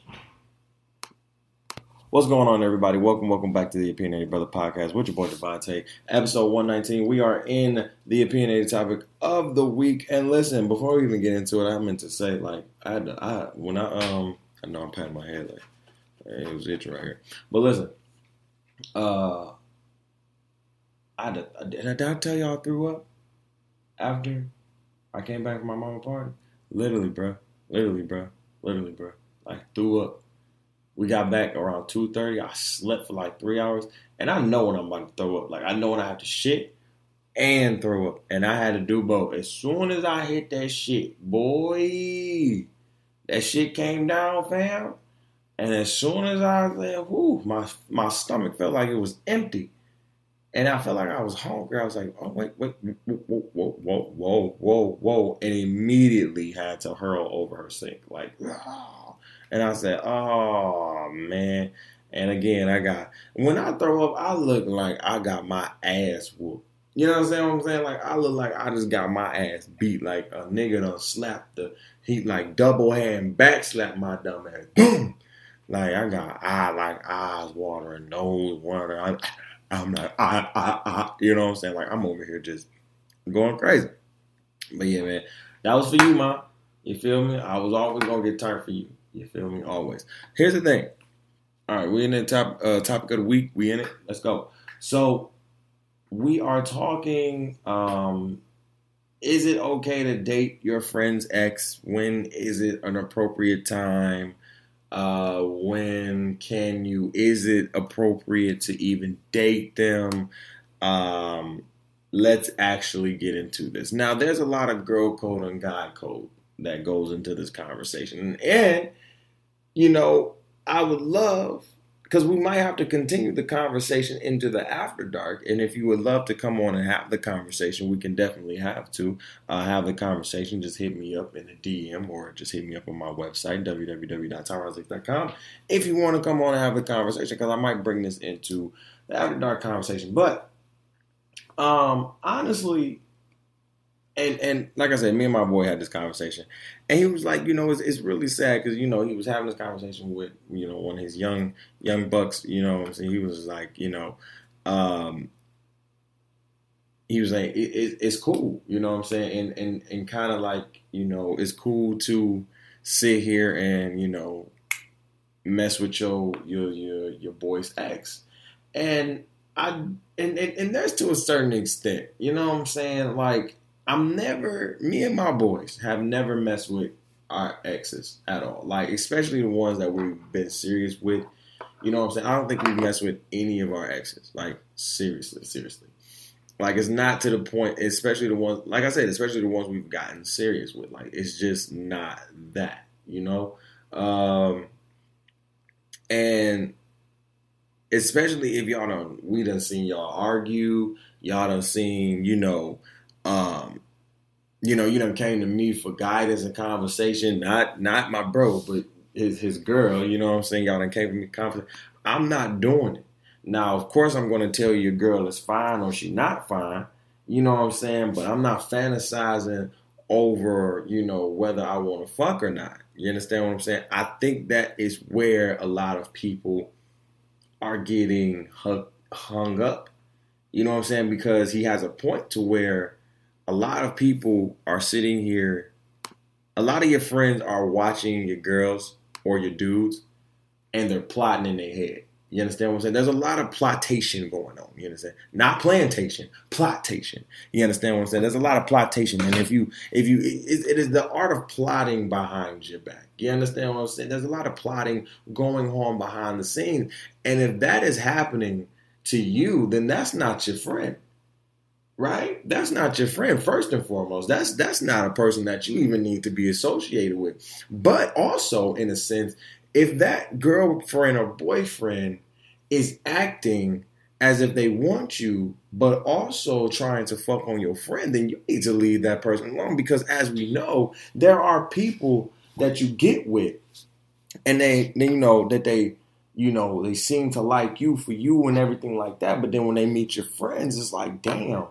What's going on, everybody? Welcome, welcome back to the Opinionated Brother Podcast with your boy DeVonta. Episode 119. We are in the opinionated topic of the week. And listen, before we even get into it, I meant to say, like, I had to, I when I um I know I'm patting my head like it was itching right here. But listen, uh I did, did I tell y'all I threw up after I came back from my mama party. Literally, bro. Literally, bro. Literally, bro. Like threw up. We got back around two thirty. I slept for like three hours, and I know when I'm about to throw up. Like I know when I have to shit and throw up, and I had to do both. As soon as I hit that shit, boy, that shit came down, fam. And as soon as I said, "Whoo," my my stomach felt like it was empty. And I felt like I was hungry. I was like, oh, wait, wait, whoa, whoa, whoa, whoa, whoa, whoa. And immediately had to hurl over her sink. Like, oh. And I said, oh, man. And again, I got, when I throw up, I look like I got my ass whooped. You know what I'm saying? What I'm saying? Like, I look like I just got my ass beat. Like a nigga done slapped the, he like double hand back slapped my dumb ass. Boom! Like, I got eye, like eyes watering, nose watering. I, I'm like I, I, I, you know what I'm saying? Like, I'm over here just going crazy. But yeah, man, That was for you, ma. You feel me? I was always gonna get turned for you. You feel me? Always. Here's the thing. All right, we're in the top uh, topic of the week. We in it. Let's go. So we are talking. Um, is it okay to date your friend's ex? When is it an appropriate time? Uh, when can you? Is it appropriate to even date them? Um, let's actually get into this. Now, there's a lot of girl code and guy code that goes into this conversation, and you know, I would love because we might have to continue the conversation into the after dark. And if you would love to come on and have the conversation, we can definitely have to uh, have the conversation. Just hit me up in a DM or just hit me up on my website, www.tyronzahicks.com, if you want to come on and have the conversation, because I might bring this into the after dark conversation. But um, honestly, and and like I said, me and my boy had this conversation, and he was like, you know, it's, it's really sad because you know he was having this conversation with you know one of his young young bucks, you know, so he was like, you know, um, he was like, it, it, it's cool, you know what I'm saying, and and and kind of like, you know, it's cool to sit here and you know mess with your your your your boy's ex, and I and, and and there's to a certain extent, you know what I'm saying, like I'm never, me and my boys have never messed with our exes at all. Like, especially the ones that we've been serious with. You know what I'm saying? I don't think we mess with any of our exes. Like, seriously, seriously. Like, it's not to the point, especially the ones, like I said, especially the ones we've gotten serious with. Like, it's just not that, you know? Um, and especially if y'all don't, we done seen y'all argue, y'all done seen, you know, um, you know, you know, came to me for guidance and conversation, not not my bro, but his his girl, you know what I'm saying? Y'all done came to me confident. I'm not doing it. Now, of course I'm gonna tell you your girl is fine or she not fine, you know what I'm saying? But I'm not fantasizing over, you know, whether I want to fuck or not. You understand what I'm saying? I think that is where a lot of people are getting hung up. You know what I'm saying? Because he has a point to where a lot of people are sitting here. A lot of your friends are watching your girls or your dudes, and they're plotting in their head. You understand what I'm saying? There's a lot of plotation going on. You understand? Not plantation, plotation. You understand what I'm saying? There's a lot of plotation, and if you, if you, it, it is the art of plotting behind your back. You understand what I'm saying? There's a lot of plotting going on behind the scenes, and if that is happening to you, then that's not your friend right? That's not your friend first and foremost. That's that's not a person that you even need to be associated with. But also, in a sense, if that girlfriend or boyfriend is acting as if they want you, but also trying to fuck on your friend, then you need to leave that person alone. Because as we know, there are people that you get with, and they, they you know that they you know, they seem to like you for you and everything like that. But then when they meet your friends, it's like, damn,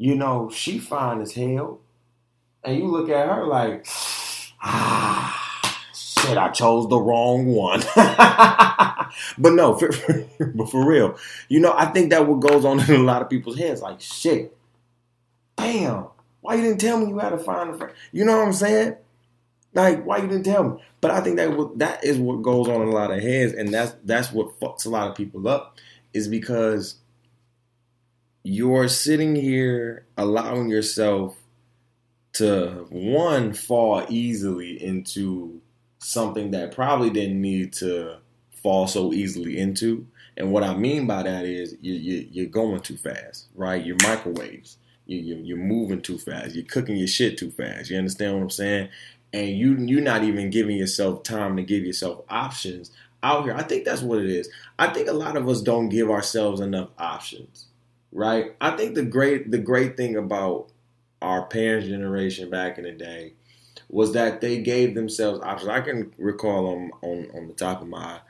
you know, she fine as hell. And you look at her like, ah, shit, I chose the wrong one. but no, for, but for real, you know, I think that what goes on in a lot of people's heads, like, shit, damn, why you didn't tell me you had to find a friend? You know what I'm saying? Like, why you didn't tell me? But I think that that is what goes on in a lot of heads, and that's that's what fucks a lot of people up, is because you're sitting here allowing yourself to one fall easily into something that probably didn't need to fall so easily into. And what I mean by that is you, you, you're going too fast, right? You're microwaves. You, you, you're moving too fast. You're cooking your shit too fast. You understand what I'm saying? And you you're not even giving yourself time to give yourself options out here. I think that's what it is. I think a lot of us don't give ourselves enough options right? I think the great the great thing about our parents' generation back in the day was that they gave themselves options. I can recall on on, on the top of my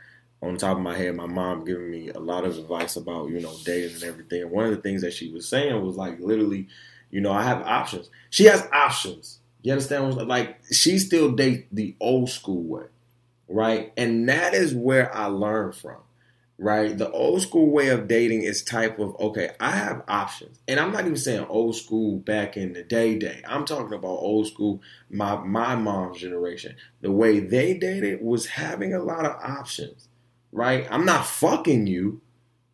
on the top of my head, my mom giving me a lot of advice about you know dating and everything. And one of the things that she was saying was like literally, you know, I have options. She has options. You understand? Like she still dates the old school way, right? And that is where I learned from right? The old school way of dating is type of okay, I have options, and I'm not even saying old school back in the day day. I'm talking about old school, my my mom's generation. The way they dated was having a lot of options, right? I'm not fucking you.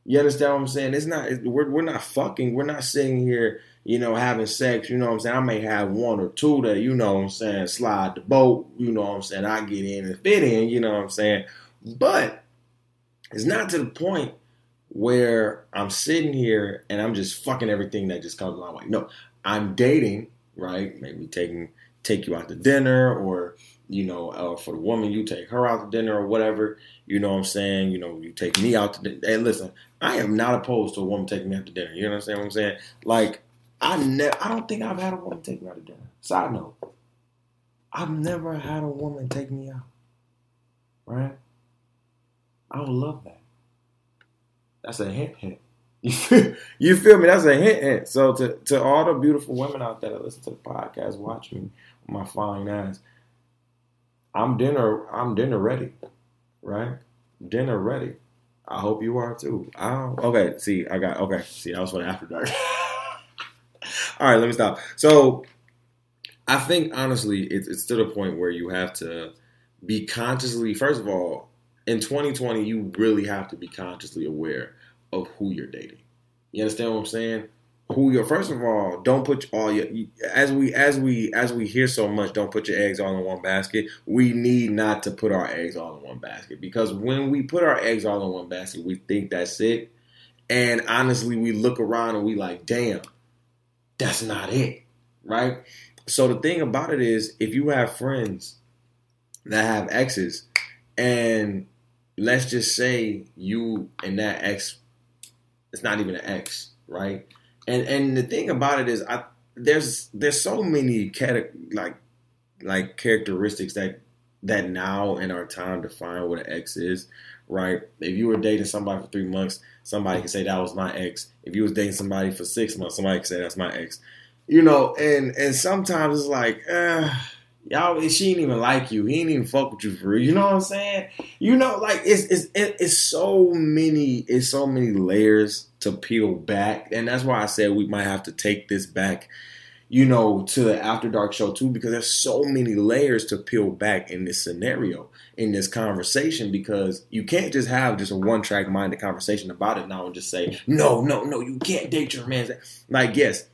You understand what I'm saying? It's not we're we're not fucking. We're not sitting here, you know, having sex. You know what I'm saying? I may have one or two that you know what I'm saying slide the boat. You know what I'm saying? I get in and fit in. You know what I'm saying? But it's not to the point where I'm sitting here and I'm just fucking everything that just comes my way. No, I'm dating, right? Maybe taking take you out to dinner or you know, uh, for the woman, you take her out to dinner or whatever. You know what I'm saying? You know, you take me out to dinner. And listen, I am not opposed to a woman taking me out to dinner. You understand what I'm saying? Like, I never, I don't think I've had a woman take me out to dinner. Side note, I've never had a woman take me out. Right? I would love that. That's a hint, hint. You feel, me? That's a hint, hint. So to, to all the beautiful women out there that listen to the podcast, watch me, with my fine ass. I'm dinner. I'm dinner ready, right? Dinner ready. I hope you are too. I okay. See, I got okay. See, I was for the after dark. all right, let me stop. So, I think honestly, it's, it's to the point where you have to be consciously. First of all, in 2020, you really have to be consciously aware of who you're dating. You understand what I'm saying? Who you're first of all, don't put all your as we as we as we hear so much, don't put your eggs all in one basket. We need not to put our eggs all in one basket because when we put our eggs all in one basket, we think that's it. And honestly, we look around and we like, damn, that's not it. Right? So the thing about it is if you have friends that have exes and let's just say you and that ex it's not even an ex right? And and the thing about it is i there's there's so many cate- like like characteristics that that now in our time define what an ex is right? If you were dating somebody for three months somebody can say that was my ex. If you was dating somebody for six months somebody can say that's my ex. You know and and sometimes it's like uh y'all she ain't even like you. He ain't even fuck with you for real. You know what I'm saying? You know, like it's it's it's so many it's so many layers to peel back, and that's why I said we might have to take this back. You know, to the After Dark show too, because there's so many layers to peel back in this scenario, in this conversation, because you can't just have just a one track minded conversation about it now and just say, no, no, no, you can't date your man. Like, yes,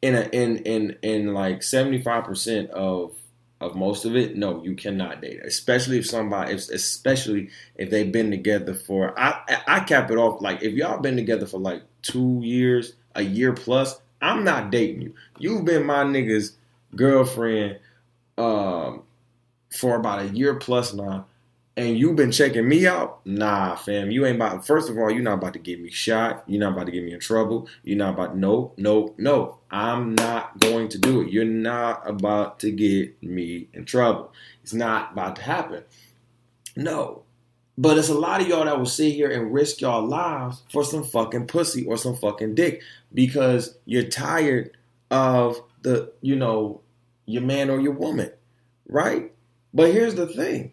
in a in in in like 75% of of most of it, no, you cannot date. Especially if somebody, especially if they've been together for. I I cap it off like if y'all been together for like two years, a year plus. I'm not dating you. You've been my nigga's girlfriend um, for about a year plus now and you've been checking me out, nah, fam. You ain't about. First of all, you're not about to get me shot. You're not about to get me in trouble. You're not about. No, no, no. I'm not going to do it. You're not about to get me in trouble. It's not about to happen. No. But it's a lot of y'all that will sit here and risk y'all lives for some fucking pussy or some fucking dick because you're tired of the, you know, your man or your woman, right? But here's the thing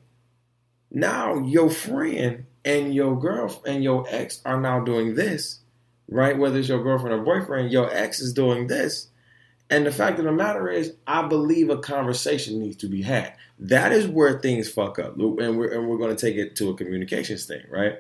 now your friend and your girl and your ex are now doing this, right? Whether it's your girlfriend or boyfriend, your ex is doing this. And the fact of the matter is, I believe a conversation needs to be had. That is where things fuck up. And we're, and we're going to take it to a communications thing, right?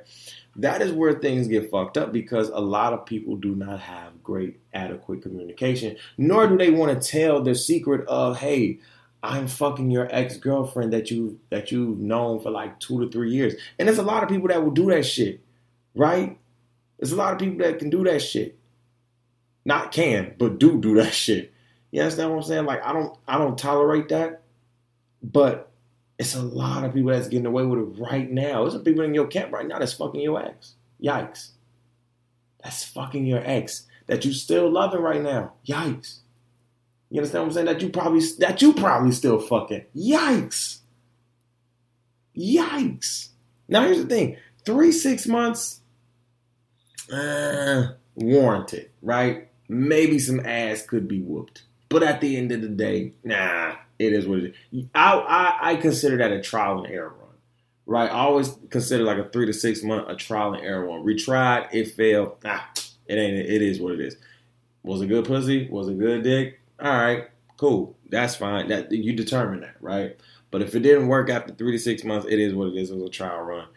That is where things get fucked up because a lot of people do not have great, adequate communication, nor do they want to tell the secret of, hey, I'm fucking your ex girlfriend that you that you've known for like two to three years, and there's a lot of people that will do that shit, right? There's a lot of people that can do that shit. Not can, but do do that shit. You understand what I'm saying? Like I don't I don't tolerate that, but it's a lot of people that's getting away with it right now. There's some people in your camp right now that's fucking your ex. Yikes. That's fucking your ex that you still loving right now. Yikes. You understand what I'm saying? That you probably that you probably still fucking. Yikes. Yikes. Now here's the thing. Three, six months, uh, warranted, right? Maybe some ass could be whooped. But at the end of the day, nah, it is what it is. I, I, I consider that a trial and error run, right? I always consider like a three to six month a trial and error one. Retried, it failed. Ah, it ain't. It is what it is. Was a good pussy? Was a good dick? All right, cool. That's fine. That you determine that, right? But if it didn't work after three to six months, it is what it is. It was a trial run,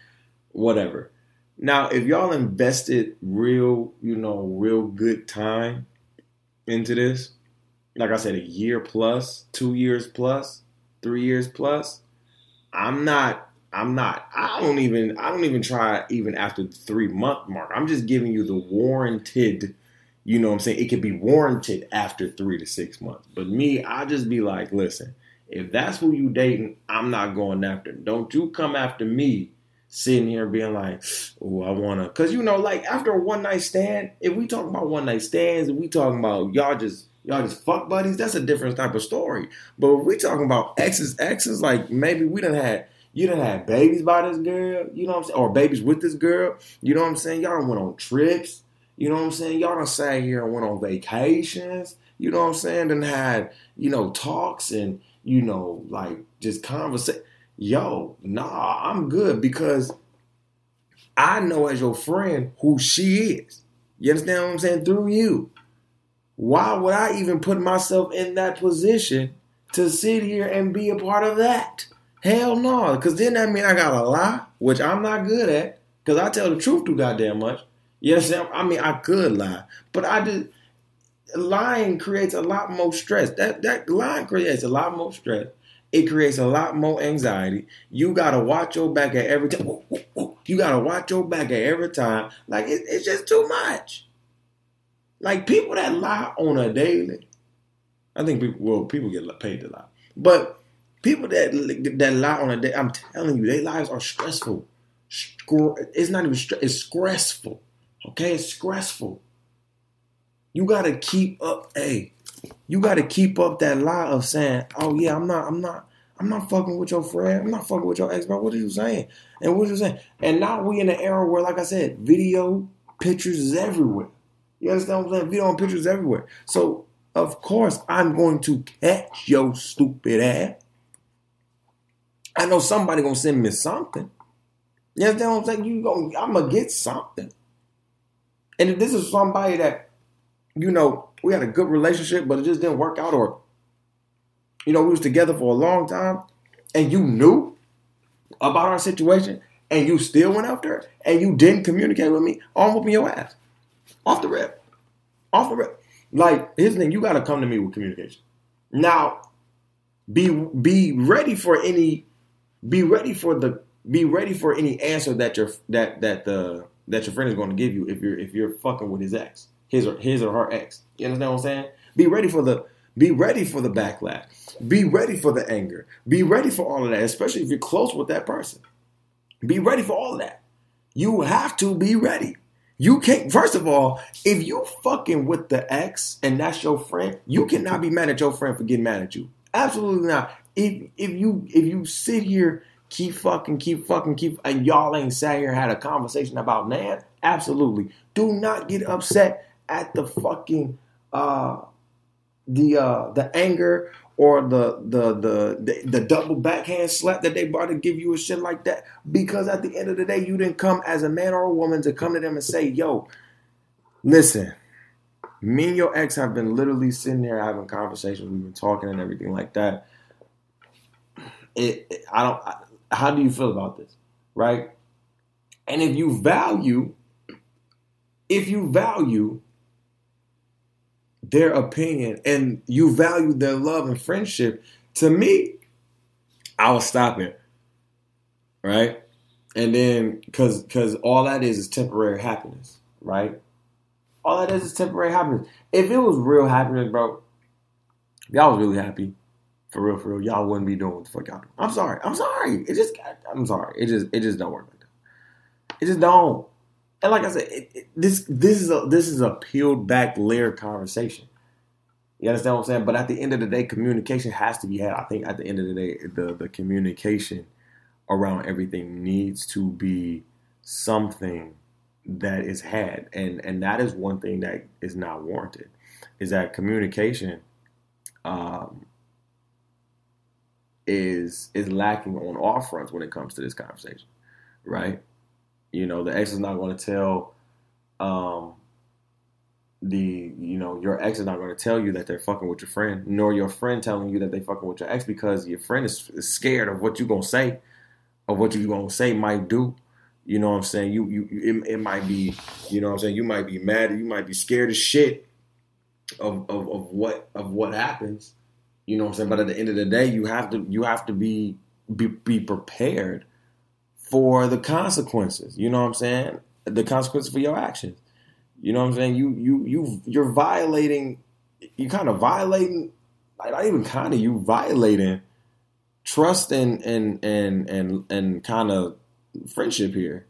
whatever. Now, if y'all invested real, you know, real good time into this, like I said, a year plus, two years plus, three years plus, I'm not I'm not. I don't even. I don't even try even after the three month mark. I'm just giving you the warranted. You know what I'm saying? It could be warranted after three to six months. But me, I just be like, listen, if that's who you dating, I'm not going after. Don't you come after me sitting here being like, oh, I wanna cause you know, like after a one night stand, if we talk about one night stands, if we talking about y'all just y'all just fuck buddies, that's a different type of story. But we talking about exes, exes, like maybe we done had you done had babies by this girl, you know what I'm saying? Or babies with this girl, you know what I'm saying? Y'all went on trips, you know what I'm saying? Y'all done sat here and went on vacations, you know what I'm saying? Then had, you know, talks and, you know, like just conversation. Yo, nah, I'm good because I know as your friend who she is. You understand what I'm saying? Through you. Why would I even put myself in that position to sit here and be a part of that? Hell no, because then that mean I gotta lie, which I'm not good at, because I tell the truth too goddamn much. Yes, I mean I could lie, but I just lying creates a lot more stress. That that lying creates a lot more stress. It creates a lot more anxiety. You gotta watch your back at every time. You gotta watch your back at every time. Like it, it's just too much. Like people that lie on a daily. I think people well people get paid to lie, but People that that lie on a day, I'm telling you, their lives are stressful. It's not even stress, it's stressful. Okay, it's stressful. You gotta keep up, hey, you gotta keep up that lie of saying, oh yeah, I'm not, I'm not, I'm not fucking with your friend. I'm not fucking with your ex, bro. What are you saying? And what are you saying? And now we in an era where, like I said, video pictures is everywhere. You understand what I'm saying? Video and pictures everywhere. So of course I'm going to catch your stupid ass. I know somebody gonna send me something. You understand what I'm saying? You going I'm gonna get something. And if this is somebody that, you know, we had a good relationship, but it just didn't work out, or you know, we was together for a long time, and you knew about our situation, and you still went after her, and you didn't communicate with me, I'm whooping your ass. Off the rip. Off the rip. Like, here's the thing, you gotta come to me with communication. Now, be be ready for any be ready for the be ready for any answer that your that that the that your friend is going to give you if you're if you're fucking with his ex, his or his or her ex. You understand what I'm saying? Be ready for the be ready for the backlash. Be ready for the anger. Be ready for all of that, especially if you're close with that person. Be ready for all of that. You have to be ready. You can't, first of all, if you fucking with the ex and that's your friend, you cannot be mad at your friend for getting mad at you. Absolutely not if if you if you sit here keep fucking keep fucking keep and y'all ain't sat here and had a conversation about Nan, absolutely. Do not get upset at the fucking uh the uh the anger or the the the the, the double backhand slap that they brought to give you a shit like that because at the end of the day you didn't come as a man or a woman to come to them and say yo listen me and your ex have been literally sitting there having conversations we've been talking and everything like that it, it I don't. How do you feel about this, right? And if you value, if you value their opinion and you value their love and friendship, to me, I will stop it, right? And then, cause, cause all that is is temporary happiness, right? All that is is temporary happiness. If it was real happiness, bro, y'all was really happy for real, for real, y'all wouldn't be doing what the fuck y'all do. I'm sorry. I'm sorry. It just, I'm sorry. It just, it just don't work like that. It just don't. And like I said, it, it, this, this is a, this is a peeled back layer conversation. You understand what I'm saying? But at the end of the day, communication has to be had. I think at the end of the day, the, the communication around everything needs to be something that is had. And and that is one thing that is not warranted. Is that communication um, is is lacking on all fronts when it comes to this conversation, right? You know, the ex is not going to tell um, the you know your ex is not going to tell you that they're fucking with your friend, nor your friend telling you that they fucking with your ex because your friend is, is scared of what you gonna say, of what you gonna say might do. You know what I'm saying? You you it, it might be you know what I'm saying. You might be mad. You might be scared as shit of, of of what of what happens. You know what I'm saying? But at the end of the day, you have to you have to be be, be prepared for the consequences. You know what I'm saying? The consequences for your actions. You know what I'm saying? You you you you're violating. You kind of violating. Not even kind of. You violating trust and and and and and kind of friendship here,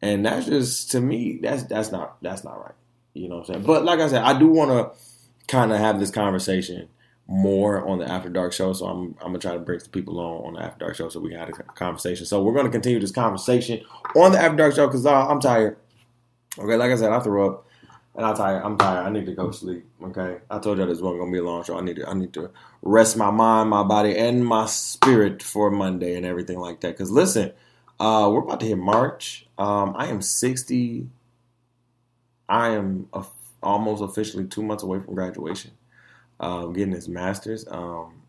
and that's just to me. That's that's not that's not right. You know what I'm saying? But like I said, I do want to kind of have this conversation more on the After Dark show. So I'm I'm gonna try to bring some people on on the After Dark show so we can have a conversation. So we're gonna continue this conversation on the After Dark show because uh, I'm tired. Okay, like I said, I threw up. And I'm tired. I'm tired. I need to go sleep. Okay. I told y'all this wasn't gonna be a long show. I need to. I need to rest my mind, my body, and my spirit for Monday and everything like that. Because listen, uh, we're about to hit March. Um, I am 60. I am a, almost officially two months away from graduation. Uh, getting his master's. Um,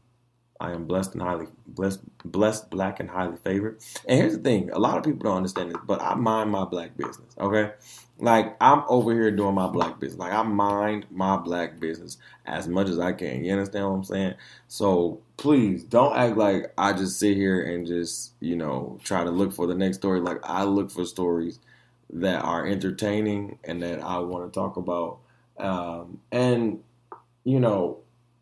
I am blessed and highly blessed, blessed, black and highly favored. And here's the thing: a lot of people don't understand this, but I mind my black business. Okay, like I'm over here doing my black business. Like I mind my black business as much as I can. You understand what I'm saying? So please don't act like I just sit here and just you know try to look for the next story. Like I look for stories that are entertaining and that I want to talk about. Um, and you know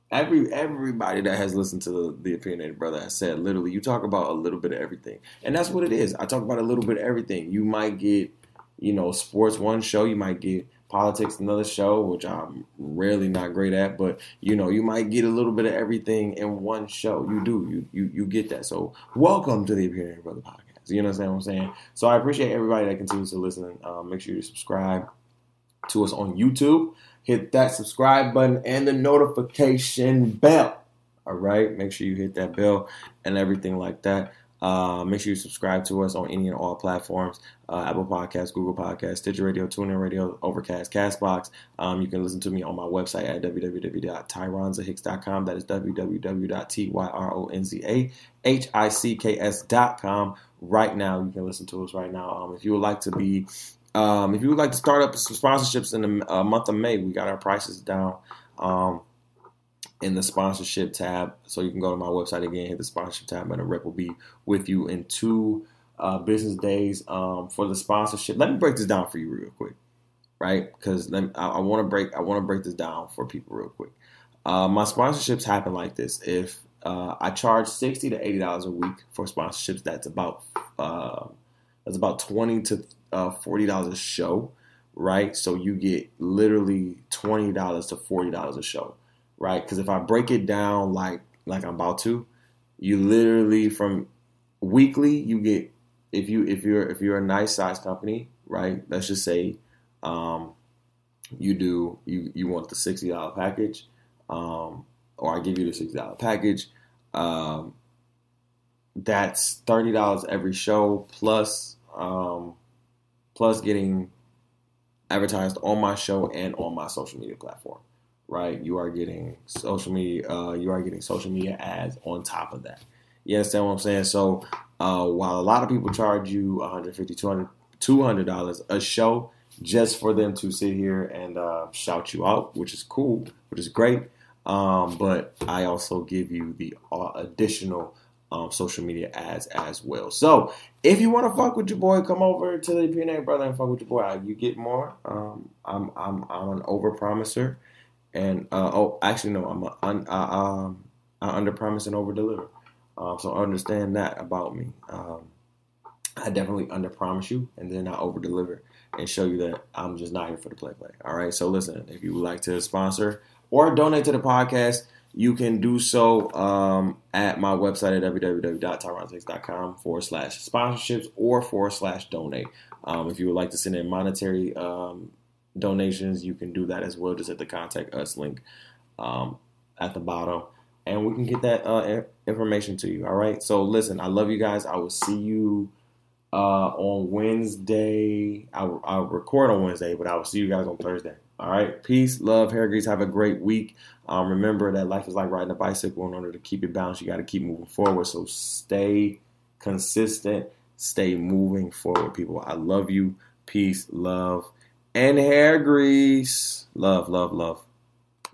every everybody that has listened to the, the opinionated brother has said literally you talk about a little bit of everything. And that's what it is. I talk about a little bit of everything. You might get you know sports one show you might get politics another show which i'm rarely not great at but you know you might get a little bit of everything in one show. You do. You you, you get that. So welcome to the opinionated brother podcast. You understand what i'm saying? So i appreciate everybody that continues to listen. Um, make sure you subscribe to us on youtube hit that subscribe button and the notification bell. All right, make sure you hit that bell and everything like that. Uh, make sure you subscribe to us on any and all platforms uh, Apple Podcasts, Google Podcasts, Stitcher Radio, TuneIn Radio, Overcast, Castbox. Um, you can listen to me on my website at www.tyronzahicks.com. That is www.tyronzahicks.com. Right now, you can listen to us right now. Um, if you would like to be um, if you would like to start up some sponsorships in the uh, month of May, we got our prices down um, in the sponsorship tab. So you can go to my website again, hit the sponsorship tab, and a rep will be with you in two uh, business days um, for the sponsorship. Let me break this down for you real quick, right? Because I, I want to break I want to break this down for people real quick. Uh, my sponsorships happen like this. If uh, I charge sixty to eighty dollars a week for sponsorships, that's about uh, that's about twenty to uh, forty dollars a show, right? So you get literally twenty dollars to forty dollars a show, right? Because if I break it down like like I'm about to, you literally from weekly you get if you if you're if you're a nice size company, right? Let's just say um, you do you you want the sixty dollar package, um, or I give you the sixty dollar package. Um, that's thirty dollars every show plus um, plus getting advertised on my show and on my social media platform. Right, you are getting social media. Uh, you are getting social media ads on top of that. You understand what I'm saying? So uh, while a lot of people charge you 150 200 dollars a show just for them to sit here and uh, shout you out, which is cool, which is great. Um, but I also give you the uh, additional um, social media ads as well. So if you want to fuck with your boy, come over to the PNA brother and fuck with your boy. You get more. Um, I'm I'm I'm an over promiser, and uh, oh, actually no, I'm a un, uh, um, I under promise and over deliver. Um, so understand that about me. Um, I definitely under promise you, and then I over deliver and show you that I'm just not here for the play play. All right. So listen, if you would like to sponsor or donate to the podcast you can do so um, at my website at www.tyronzahicks.com forward slash sponsorships or forward slash donate. Um, if you would like to send in monetary um, donations, you can do that as well. Just at the contact us link um, at the bottom. and we can get that uh, information to you. All right. So listen, I love you guys. I will see you uh, on Wednesday. I'll, I'll, record on Wednesday, but I will see you guys on Thursday. All right. Peace, love, hair grease. Have a great week. Um, remember that life is like riding a bicycle. In order to keep it balanced, you got to keep moving forward. So stay consistent. Stay moving forward, people. I love you. Peace, love, and hair grease. Love, love, love.